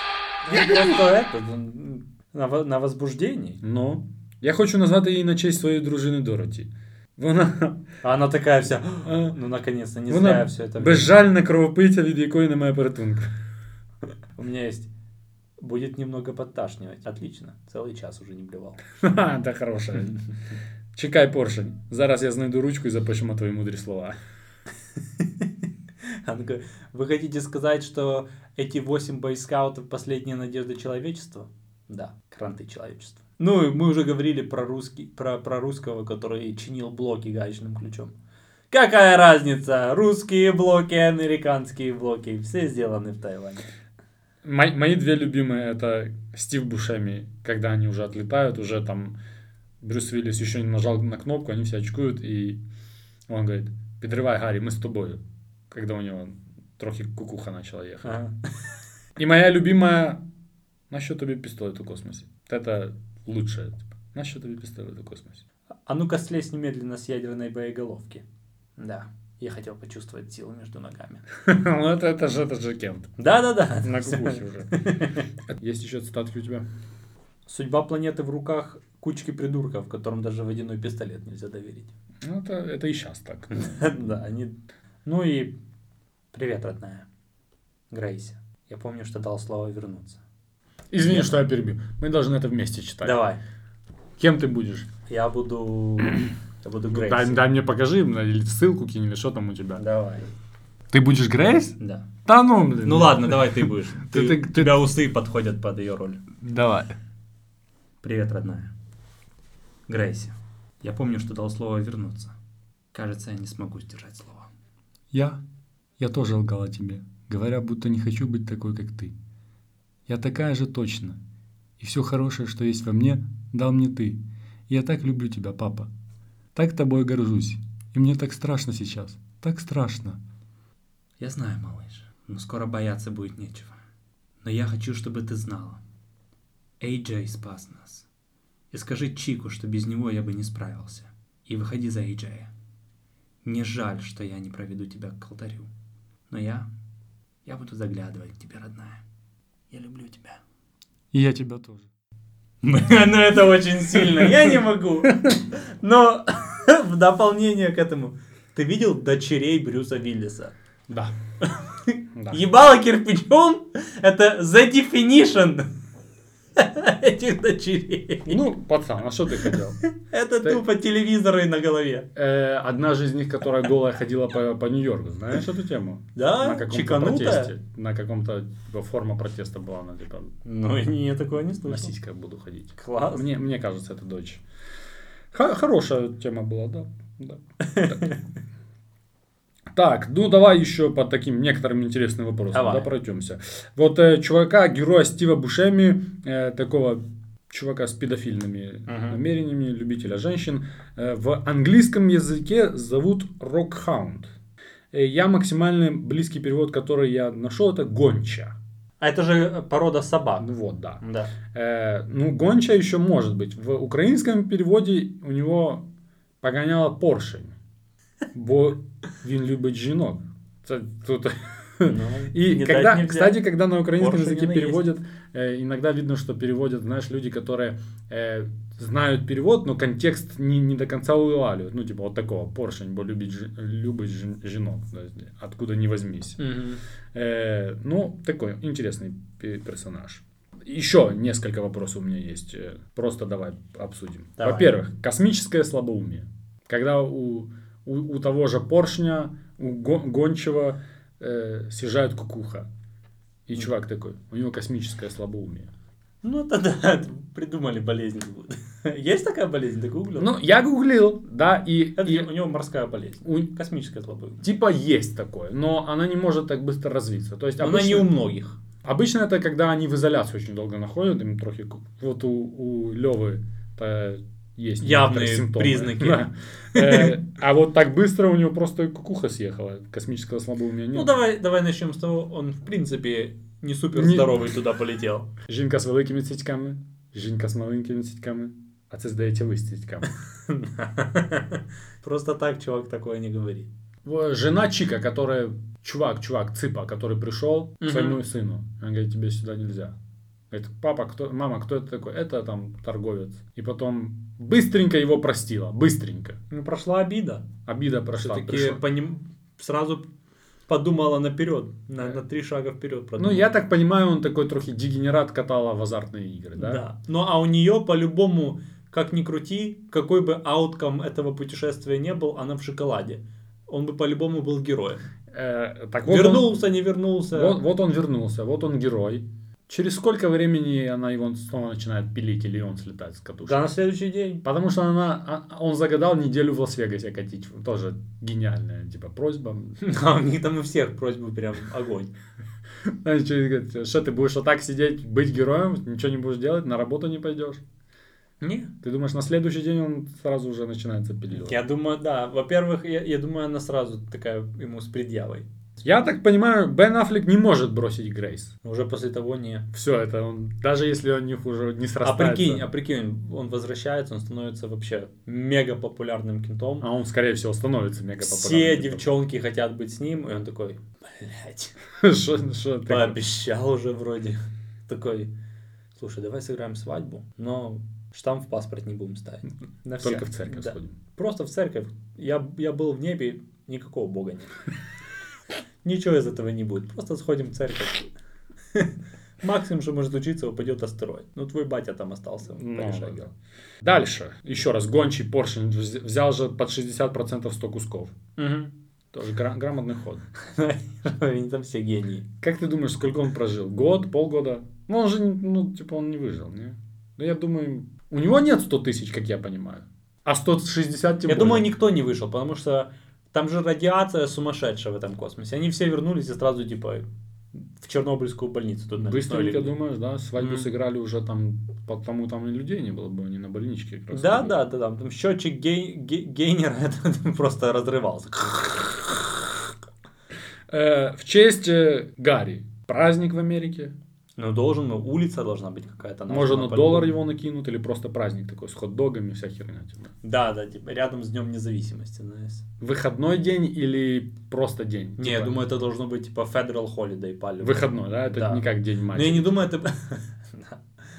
Ну, просто это, м, на, во- на возбуждении. Ну, я хочу назвати її на честь своєї дружини Дороті. Вона, А она такая вся, А. ну, наконец-то, не зря я вона все это... безжальна кровопийця, від якої немає порятунку. У меня есть... Будет немного подташнивать. Отлично. Целый час уже не блевал. Ха, Та хороша. Чекай, поршень. Зараз я знайду ручку і запишемо твої мудрі слова. Она говорит, вы хотите сказать, что эти восемь бойскаутов последняя надежда человечества? Да, кранты человечества. Ну, и мы уже говорили про, русский, про, про русского, который чинил блоки гаечным ключом. Какая разница? Русские блоки, американские блоки, все сделаны в Тайване. Мои, мои две любимые это Стив Бушеми, когда они уже отлетают, уже там Брюс Уиллис еще не нажал на кнопку, они все очкуют, и он говорит, подрывай, Гарри, мы с тобой. Когда у него трохи кукуха начала ехать. Ага. И моя любимая, на що тобі пістолет у космосе? Вот Это лучшее. Типа. На що тобі пістолет у космосе? А ну-ка слезь немедленно с ядерной боеголовки. Да, я хотел почувствовать силу между ногами. Ну это, это же, это же Кент. Да-да-да. На кукухе уже. Есть еще цитатки у тебя? Судьба планеты в руках кучки придурков, которым даже водяной пистолет нельзя доверить. Ну, это, это и сейчас так. Да, они... Ну и привет, родная. Грейси. Я помню, что дал слово вернуться. Извини, что я перебью. Мы должны это вместе читать. Давай. Кем ты будешь? Я буду... Я буду Грейси. Дай, дай мне покажи, или ссылку кинь, или что там у тебя. Давай. Ты будешь Грейс? Да. Да ну, блин. Ну ладно, давай ты будешь. Ты- Ты, ты- тебя усы подходят под ее роль. Давай. Привет, родная. Грейси. Я помню, что дал слово вернуться. Кажется, я не смогу сдержать слово. Я? Я тоже лгала тебе, говоря, будто не хочу быть такой, как ты. Я такая же точно. И все хорошее, что есть во мне, дал мне ты. Я так люблю тебя, папа. Так тобой горжусь. И мне так страшно сейчас. Так страшно. Я знаю, малыш, но скоро бояться будет нечего. Но я хочу, чтобы ты знала. Эй-Джей спас нас. И скажи Чику, что без него я бы не справился. И выходи за Эй-Джея. Мне жаль, что я не проведу тебя к алтарю. Но я... Я буду заглядывать к тебе, родная. Я люблю тебя. И я тебя тоже. Ну, это очень сильно. Я не могу. Но в дополнение к этому. Ты видел дочерей Брюса Виллиса? Да. Ебало кирпичом — это the definition этих дочерей. Ну, пацан, а что ты хотел? Это ты- тупо телевизоры на голове. Э, одна же из них, которая голая ходила по, по Нью-Йорку, знаешь эту тему? Да? На каком-то Чеканутая? протесте. На каком-то типа, форма протеста была, она типа Ну, я такого не на слышал. сиськах буду ходить. Класс. Мне, мне кажется, это дочь. Х- хорошая тема была, да. да. Так. Ну давай еще по таким некоторым интересным вопросам, Давай. да, пройдемся. Вот э, чувака, героя Стива Бушеми, э, такого чувака с педофильными Мгм. намерениями, любителя женщин, э, в английском языке зовут Рокхаунд. Э, Я максимально близкий перевод, который я нашел, это гонча. А это же порода собак. Ну вот, да. Да. Э, ну, гонча еще может быть. В украинском переводе у него погоняла поршень Бо він любить жінок. Це тут. Ну, И не когда, дать нельзя. кстати, когда на украинском Поршень языке она есть. переводят, э, иногда видно, что переводят, знаешь, люди, которые э, знают перевод, но контекст не, не до конца улавливают. Ну, типа вот такого, поршень, бо любить, жи- любить жен- жінок, то есть, откуда не возьмись. Мгм. Э, ну, такой интересный пе- персонаж. Еще несколько вопросов у меня есть. Э, Просто давай обсудим. Давай. Во-первых, космическое слабоумие. Когда у, у, у того же поршня, у го- гончего э, съезжает кукуха. И чувак такой, у него космическое слабоумие. Ну, это да, это придумали болезнь. Есть такая болезнь? Ты гуглил? Ну, я гуглил, да, и, Это и у него морская болезнь. у- Космическая слабость. типа есть такое, но она не может так быстро развиться. То есть Она не обычно- у многих. Обычно это когда они в изоляции очень долго находят, им трохи... Вот у, у Левы есть Явные некоторые симптомы. признаки. Да. Э, А вот так быстро у него просто кукуха съехала. Космического слабоумия нет. Ну, давай, давай начнем с того, он, в принципе, не супер Не- здоровый туда полетел. Жінка з великими цицьками, жінка з маленькими цицьками. А це здається ви з цицьками. Просто так чувак такое не говорит. Во- Жена Чика, которая... Чувак, чувак, Цыпа, который пришел к Мгм. своему сыну. Он говорит, тебе сюда нельзя. Говорит, папа, кто, мама, кто это такой? Это там торговец. И потом быстренько его простила. Быстренько. Ну, прошла обида. Обида прошла. Все-таки пришла. по ним сразу подумала наперед, на, на три шага вперед Ну, продумала. я так понимаю, он такой трохи дегенерат катала в азартные игры, да? Да. Ну, а у нее по-любому, как ни крути, какой бы аутком этого путешествия не был, она в шоколаде. он бы по-любому был героем. Э, так вот он- вернулся, не вернулся. Вот, вот он вернулся, вот он герой. Через сколько времени она его снова начинает пилить или он слетает с катушки? Да, на следующий день. Потому что она, а- он загадал неделю в Лас-Вегасе катить. Тоже гениальная, типа, просьба. А у них там у всех просьбы прям огонь. Знаешь, что говорит, что ты будешь вот так сидеть, быть героем, ничего не будешь делать, на работу не пойдешь? Не. Ты думаешь, на следующий день он сразу уже начинается пилить? Я думаю, да. Во-первых, я, я думаю, она сразу такая ему с предъявой. Я так понимаю, Бен Аффлек не может бросить Грейс. Уже после того не. Все это он, даже если у них уже не А срастается. прикинь, а прикинь, он возвращается, он становится вообще мега популярным кентом. А он, скорее всего, становится мега Все девчонки хотят быть с ним, и он такой, блять, Что, ты- пообещал уже вроде. Такой, слушай, давай сыграем свадьбу, но штамп в паспорт не будем ставить. На Только всех». в церковь Да. сходим. Просто в церковь. Я, я был в небе, никакого бога нет. Ничего из этого не будет. Просто сходим в церковь. Максимум, что может случиться, упадет астероид. Ну, твой батя там остался. Ну, дело. Дальше. Еще раз, гончий поршень вз- взял же под 60% 100 кусков. Мгм. Тоже гра- грамотный ход. Они там все гении. Как ты думаешь, сколько он прожил? Год, полгода? Ну, он же, ну, типа, он не выжил, не? Ну, я думаю, у него нет 100 тысяч, как я понимаю. А 160 тем Я более. думаю, никто не вышел, потому что там же радиация сумасшедшая в этом космосе. Они все вернулись и сразу, типа, в Чернобыльскую больницу. Тут Быстренько, напихнули. думаешь, да? Свадьбу Мгм. сыграли уже там, потому там и людей не было бы, они на больничке. как раз Да, ходили. да, да. Там счетчик гей, гей- гейнера просто разрывался. Э, в честь э, Гарри. Праздник в Америке. Ну, должен, ну, улица должна быть какая-то. Может, на доллар его накинут, или просто праздник такой с хот-догами, вся херня. Типа. Да, да, типа рядом с Днем Независимости, знаешь. Выходной день или просто день? Не, я Типа, думаю, это должно быть типа Federal Holiday по Выходной, да? Это Да. не как день Ну, матери. я не думаю, это...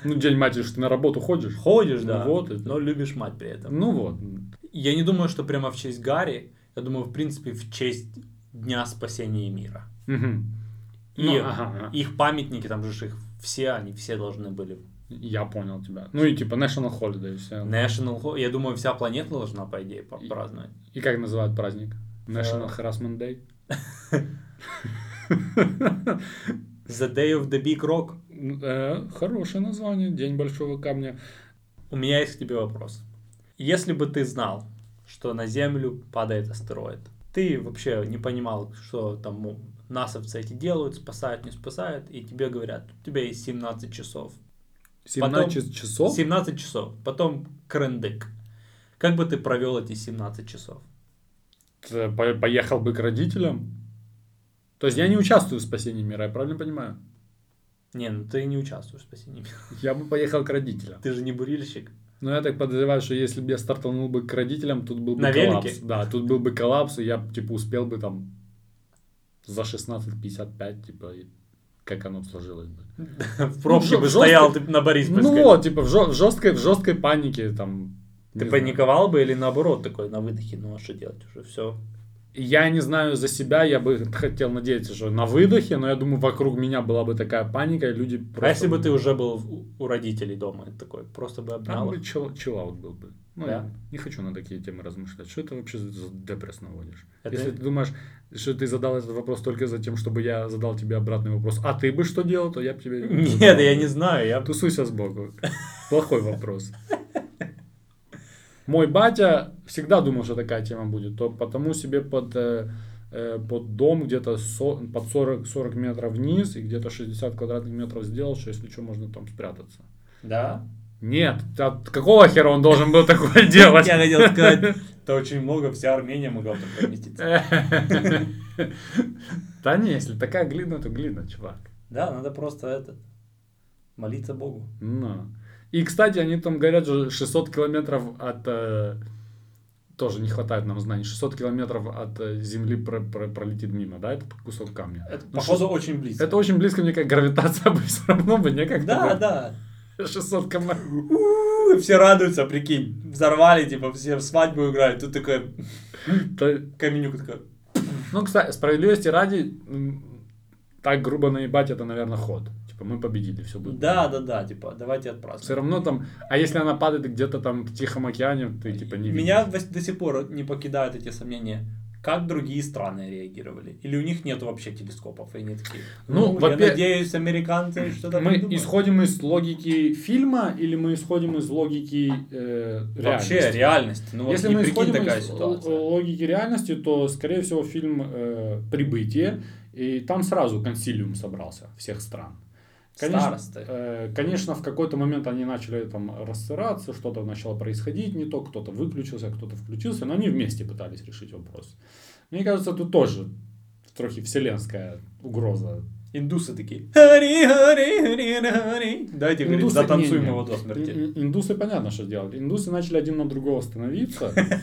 Ну, день матери, что ты на работу ходишь. Ходишь, Ну да, вот это. но любишь мать при этом. Ну вот. Я не думаю, что прямо в честь Гарри, я думаю, в принципе, в честь Дня спасения мира. Мгм. И Ну, ага, их памятники, там же их все, они все должны были. Я понял тебя. Ну и типа National Holiday. Все. National, Ho- я думаю, вся планета должна, по идее, праздновать. И как называют праздник? National Э. Harassment Day? The Day of the Big Rock. Э, хорошее название. День большого камня. У меня есть к тебе вопрос. Если бы ты знал, что на Землю падает астероид, ты вообще не понимал, что там ну, насовцы эти делают, спасают, не спасают, и тебе говорят, у тебя есть 17 часов. 17 часов? 17 часов. Потом крендык. Как бы ты провел эти 17 часов? Ты по- Поехал бы к родителям? То есть я не участвую в спасении мира, я правильно понимаю? Не, ну ты не участвуешь в спасении мира. Я бы поехал к родителям. Ты же не бурильщик. Но я так подозреваю, что если бы я стартанул бы к родителям, тут был бы На коллапс. велике? Да, тут был бы коллапс, и я типа успел бы там за 16.55, типа, как оно сложилось бы. В пробке жё- бы стоял ты на Бориспольской. Ну вот, типа в, жесткой, в жесткой панике там. Ты паниковал бы или наоборот такой на выдохе, ну а что делать уже, все. Я не знаю за себя, я бы хотел надеяться, что на выдохе, но я думаю, вокруг меня была бы такая паника, и люди просто... А если бы ты уже был у- родителей дома, такой, просто бы обнял бы их? чил- чиллаут был бы. Ну, Да? я не хочу на такие темы размышлять. Что это вообще за депресс наводишь? Это- Если ты думаешь, что ты задал этот вопрос только за тем, чтобы я задал тебе обратный вопрос, а ты бы что делал, то я бы тебе... Нет, я не знаю, я... Тусуйся сбоку. Плохой вопрос. Мой батя всегда думал, что такая тема будет, то потому себе под, э, э, под дом где-то со- под 40, 40 метров вниз и где-то 60 квадратных метров сделал, что если что, можно там спрятаться. Да? Нет, от какого хера он должен был такое делать? Я хотел сказать, это очень много, вся Армения могла бы там поместиться. Да не, если такая глина, то глина, чувак. Да, надо просто этот, молиться Богу. Ну. И, кстати, они там говорят, что 600 километров от... э, тоже не хватает нам знаний. 600 километров от э, Земли про- про- пролетит мимо, да, этот кусок камня. Это, Ну, походу, шест- очень близко. Это очень близко, мне как гравитация бы все равно бы некак. Да, да. 600 км. Все радуются, прикинь. Взорвали, типа, все в свадьбу играют. Тут такая каменюка такая. Ну, кстати, справедливости ради, так грубо наебать, это, наверное, ход. Типа, мы победили, все будет. Да, да, да, типа, давайте отпразднуем. Все равно там, а если она падает где-то там в Тихом океане, ты типа не видишь. Меня до сих пор не покидают эти сомнения. Как другие страны реагировали? Или у них нет вообще телескопов, и они такие, Ну, ну, я надеюсь, американцы что-то Мы придумают». исходим из логики фильма или мы исходим из логики э, Вообще, реальности? Ну, Если мы исходим такая из ситуация. логики реальности, то, скорее всего, фильм э, «Прибытие», и там сразу консилиум собрался всех стран. Конечно, Старосты. э, конечно, в какой-то момент они начали там рассыраться, что-то начало происходить не то, кто-то выключился, кто-то включился, но они вместе пытались решить вопрос. Мне кажется, тут тоже трохи вселенская угроза. Индусы такие. Хари, хари, хари, хари. Давайте, говорит, Индусы- затанцуем не, не. его до смерти. Ин- ин- Индусы понятно, что делали. Индусы начали один на другого становиться.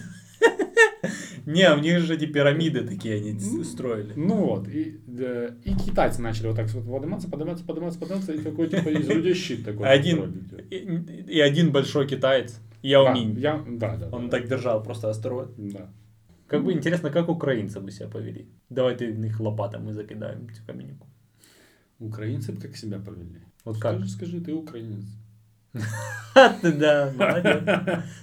Не, у них же эти пирамиды такие они с- строили. Ну вот, и, да, и китайцы начали вот так вот подниматься, подниматься, подниматься, подниматься, и такой, типа, из людей щит такой. Один, и, и один большой китаец, Яо Да, я, да, да. Он да, так держал просто астероид. Да. Как бы интересно, как украинцы бы себя повели. Давай ты их лопатами закидаем в каменнику. Украинцы бы как себя повели. Вот как? Скажи, скажи, ты украинец. Да, молодец.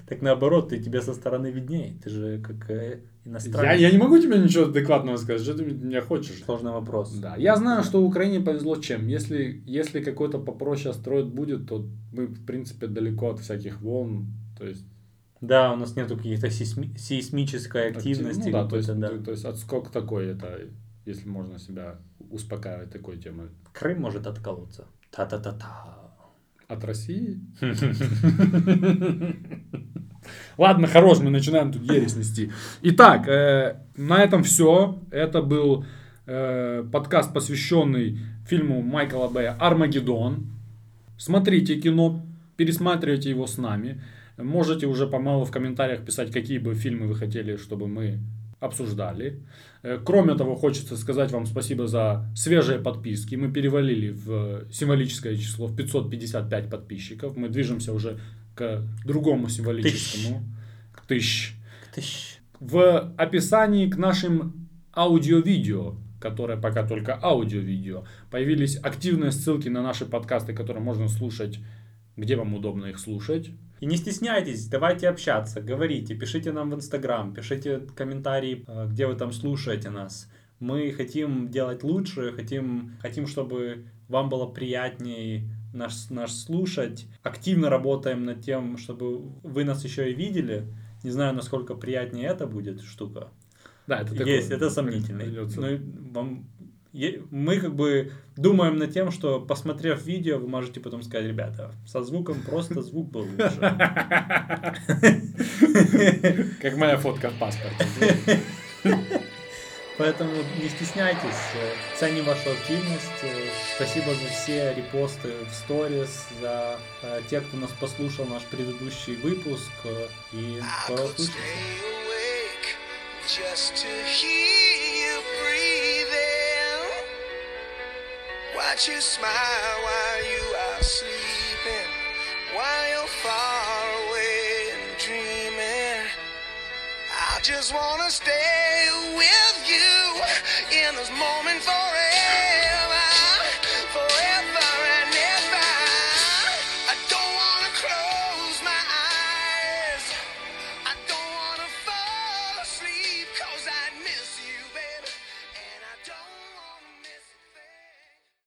Так наоборот, ты тебе со стороны виднее. Ты же как э, Я, иностранец. я не могу тебе ничего адекватного сказать, что ты меня хочешь. Сложный вопрос. Да, я знаю, что Украине повезло чем. Если, если какой-то попроще астероид будет, то мы, в принципе, далеко от всяких волн. То есть, Да, у нас нету каких-то сейсми- сейсмической активности. ну, да, то есть, да. то есть отскок такой, это, если можно себя успокаивать такой темой. Крым может отколоться. Та-та-та-та. От России? Ладно, хорош, мы начинаем тут ересь нести. Итак, э, на этом все. Это был э, подкаст, посвященный фильму Майкла Бэя «Армагеддон». Смотрите кино, пересматривайте его с нами. Можете уже помалу в комментариях писать, какие бы фильмы вы хотели, чтобы мы обсуждали. Э, Кроме того, хочется сказать вам спасибо за свежие подписки. Мы перевалили в символическое число, в 555 подписчиков. Мы движемся уже к другому символическому. К тысяч. Тыщ. В описании к нашим аудио-видео, которое пока только аудио-видео, появились активные ссылки на наши подкасты, которые можно слушать, где вам удобно их слушать. И не стесняйтесь, давайте общаться, говорите, пишите нам в Инстаграм, пишите комментарии, э, где вы там слушаете нас. Мы хотим делать лучше, хотим, хотим чтобы вам было приятнее нас, нас слушать. Активно работаем над тем, чтобы вы нас еще и видели. Не знаю, насколько приятнее это будет штука. Да, это Есть, такое, это сомнительно. придется. Ну, вам- мы как бы думаем над тем, что посмотрев видео, вы можете потом сказать, ребята, со звуком просто звук был лучше. Как моя фотка в паспорте. Поэтому не стесняйтесь, э, ценим вашу активность. э, Спасибо за все репосты в сторис, за э, тех, кто нас послушал наш предыдущий выпуск. И скоро услышимся. awake just to hear you breathing. Watch you smile while you are sleeping, while you're far away and dreaming. I just wanna stay with you in this moment for